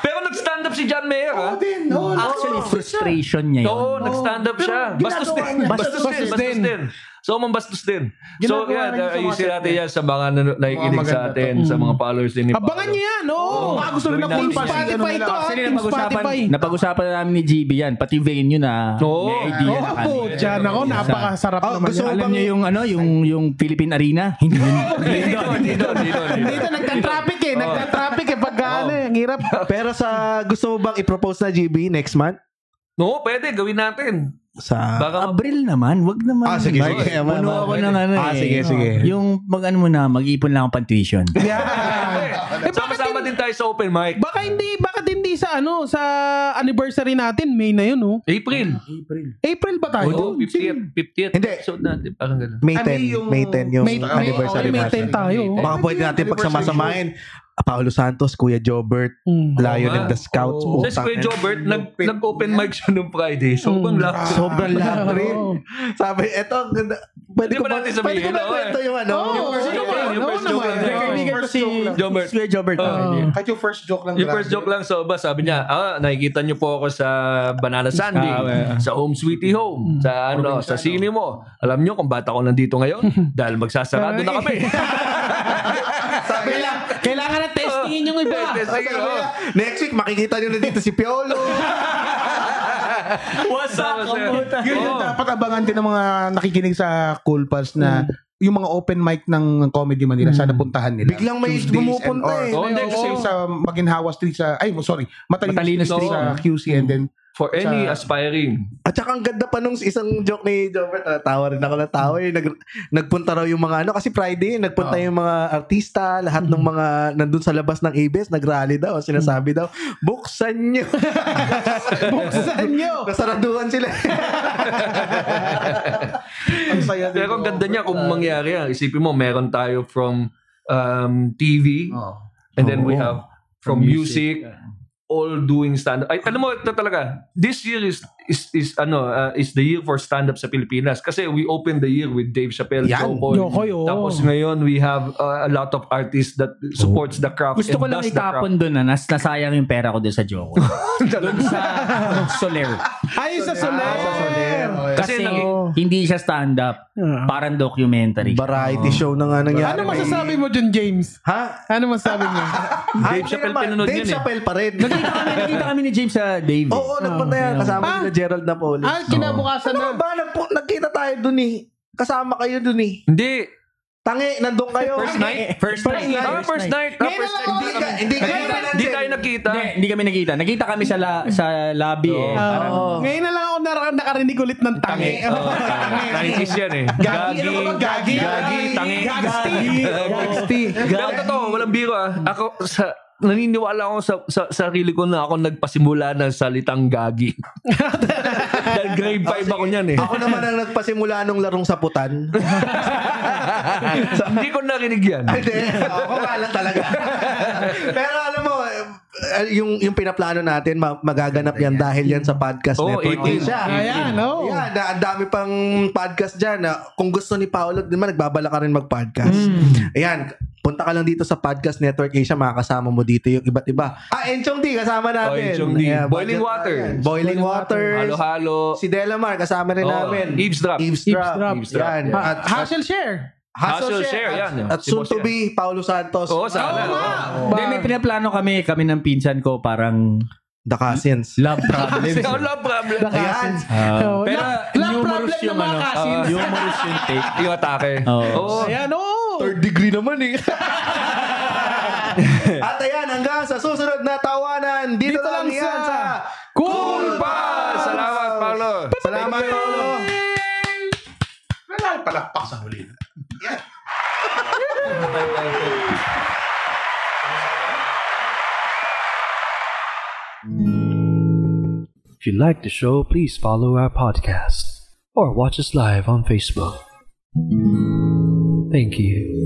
Pero nag-stand up si John Mayer, ha? din, no, no. Actually, frustration niya yun. Oo, nag-stand up siya. Bastos din. Bastos din. Bastos din. So, mambastos din. So, Ginagawa yan, niya sa mga ayusin natin yan sa mga nan- nakikinig Mga sa maganda atin, sa mga followers din ni Abangan Paolo. nyo yan, oo. Oo. Baka gusto rin Gawin ng full natin yan. Spotify ito, nila, ah. Actually, Team napag-usapan, Spotify. napag-usapan na namin ni GB yan, pati venue na Oo. may idea Oo na po, kami. dyan ako, napakasarap Oh, naman gusto yan. Alam bang- niyo yung ano, yung yung Philippine Arena? *laughs* Hindi. *laughs* Hindi doon, hindi doon, hindi doon. Dito nagka-traffic eh, nagka-traffic eh, pagka ano eh, ang hirap. Pero sa gusto mo bang i-propose na GB next month? Oo, pwede, gawin natin. Sa Baka Abril naman, wag naman. Ah, sige, Mike, sige. Puno ako pwede. ng ano Ah, eh. sige, sige. Yung mag ano muna, mag-ipon lang ako pang tuition. *laughs* Yan. Eh, bakit, Sama-sama din tayo sa open mic. baka hindi, bakit hindi sa ano, sa anniversary natin, May na yun, oh. April. April ba tayo? Oo, 50th. 50th Hindi. episode natin. Parang gano'n. May Ah, 10, may yung- May 10 yung May, may, anniversary okay, may natin. 10 tayo. Baka pwede natin pagsamasamahin. Paolo Santos, Kuya Jobert, Hmm. Lion and the Scouts. Oo. Sa Square Jobert, nag, nag-open mic siya nung Friday. Sobrang Mm. lakas. Sobrang lang *laughs* rin. Oo. Sabi, eto, ang ganda. Pwede ko ba ba, natin pwede sabihin? ko ba Oo, kwento eh. yung ano? Yung first joke lang, yung first joke lang. Kaibigan ko First si joke lang. Jobert. Square Jobert. Ah. Kahit yung first joke lang. Yung first joke lang sa ba, sabi niya, ah, nakikita niyo po ako sa Banana Sunday, Ah, sa Home Sweetie Home, sa ano, sa sine mo. Alam niyo kung ba't ako nandito ngayon? *laughs* Dahil magsasarado na kami. *laughs* Kailangan na testingin yung iba. *laughs* Oh. Next week, makikita nyo na dito si Piolo. *laughs* What's up, kamuta? Yun yung Oo. dapat abangan din ng mga nakikinig sa Cool Pals na yung mga open mic ng Comedy Manila, sana puntahan nila. Biglang may and eh. Kasi oo. sa Maginhawa Street sa, ay, sorry, Matalino, Matalino Street, Street, sa oh. QC and then For any Sa- aspiring. At saka ang ganda pa nung isang joke ni Jobert. Uh, tawa rin ako ng tawa. Eh. Nag, nagpunta raw yung mga ano. Kasi Friday, nagpunta Oo. yung mga artista, lahat ng mga nandun sa labas ng ABS, nagrally daw. Sinasabi daw, buksan nyo. *laughs* Buksan nyo. Nasaraduhan sila. *laughs* ang saya din. Pero ang ganda niya kung mangyari yan. Isipin mo, meron tayo from um, TV, Oh. and then we Oo. have from, music, all doing stand-up. Ay, alam mo, ito talaga, this year is is is ano uh, is the year for stand-up sa Pilipinas kasi we opened the year with Dave Chappelle, Yan. Jokoy. Yokoy, oo. Tapos ngayon we have uh, a lot of artists that supports the craft Gusto ko and lang does the craft. itapon doon na nas nasayang yung pera ko doon sa joke. *laughs* doon sa Soler. Ay, sa Soler. Ah, sa Soler. Okay. Kasi Kasi naging- hindi siya stand-up. Ah. Parang documentary. Variety show na nga nangyari. Ano masasabi mo dyan, James? Ha? Ano masasabi mo? Ah, *laughs* Dave Chappelle naman. pinanood Dave yun eh. Chappelle pa rin. *laughs* Nakita kami, nakita kami ni James sa Dave. eh. Oo, nagpunta yan. Kasama Ah. nila Gerald Napoli. ah, kinabukasan Ano na. ba? Nagpu- nagkita tayo dun eh. Kasama kayo dun eh. Hindi. Tangi, nandun kayo. First night? First night. Ah, first night. Ah, first night. Hindi ka, hindi ka Hindi tayo nagkita. Hindi, hindi kami nakita. Nakita kami sa la, sa lobby eh. Parang, Oo. Ngayon na lang ako nar- nakarinig ulit ng tangi. Oh, Tangis yan eh. Gagi. Ano ba? Gagi? Gagi. Tangi. Gagsti. Gagsti. Pero totoo, walang biro ah. Ako, sa, naniniwala ako sa, sa sarili ko na ako nagpasimula ng salitang gagi. *laughs* Dahil grade 5 ako niyan eh. Ako naman ang nagpasimula nung larong saputan. *laughs* Hindi ko narinig yan. Hindi, ako lang talaga. *laughs* Pero alam mo, eh, yung yung pinaplano natin, ma- magaganap yan dahil yan sa podcast Oo, network 18. Asia. Ayan, no? Yan, na, ang dami pang podcast dyan. Na, kung gusto ni Paolo, di ba, nagbabala ka rin mag-podcast. Ayan, punta ka lang dito sa Podcast Network Asia, makakasama mo dito yung iba't iba. Ah, Enchong D, kasama natin. Oh, Enchong D. Ayan, Boiling Water. ayan, Boiling Waters. Halo-halo. Si Delamar, kasama rin Oo, namin. Eavesdrop. Eavesdrop. Eavesdrop. Yan. Yeah. At, Hassle share. Hustle, Hustle Share. Share, yan. At, at Si soon to be, Paulo Santos. Oo, sana. Oo. Oo. Hindi, may pinaplano kami, kami ng pinsan ko, parang The Cousins. Love problems. Wala problem. *laughs* Ayan. Oh, pero love- love problem yung ng mga ano. cousins. humorous yung take. Yung atake. Oo. Oo. Ayan, oh. Third degree naman eh. *laughs* At ayan, hanggang sa susunod na tawanan, dito, Dito lang, lang yan sa, Cool pa! Salamat, Paolo. Salamat, Paolo. Kailangan palakpak sa huli. If you like the show, please follow our podcast or watch us live on Facebook. Thank you.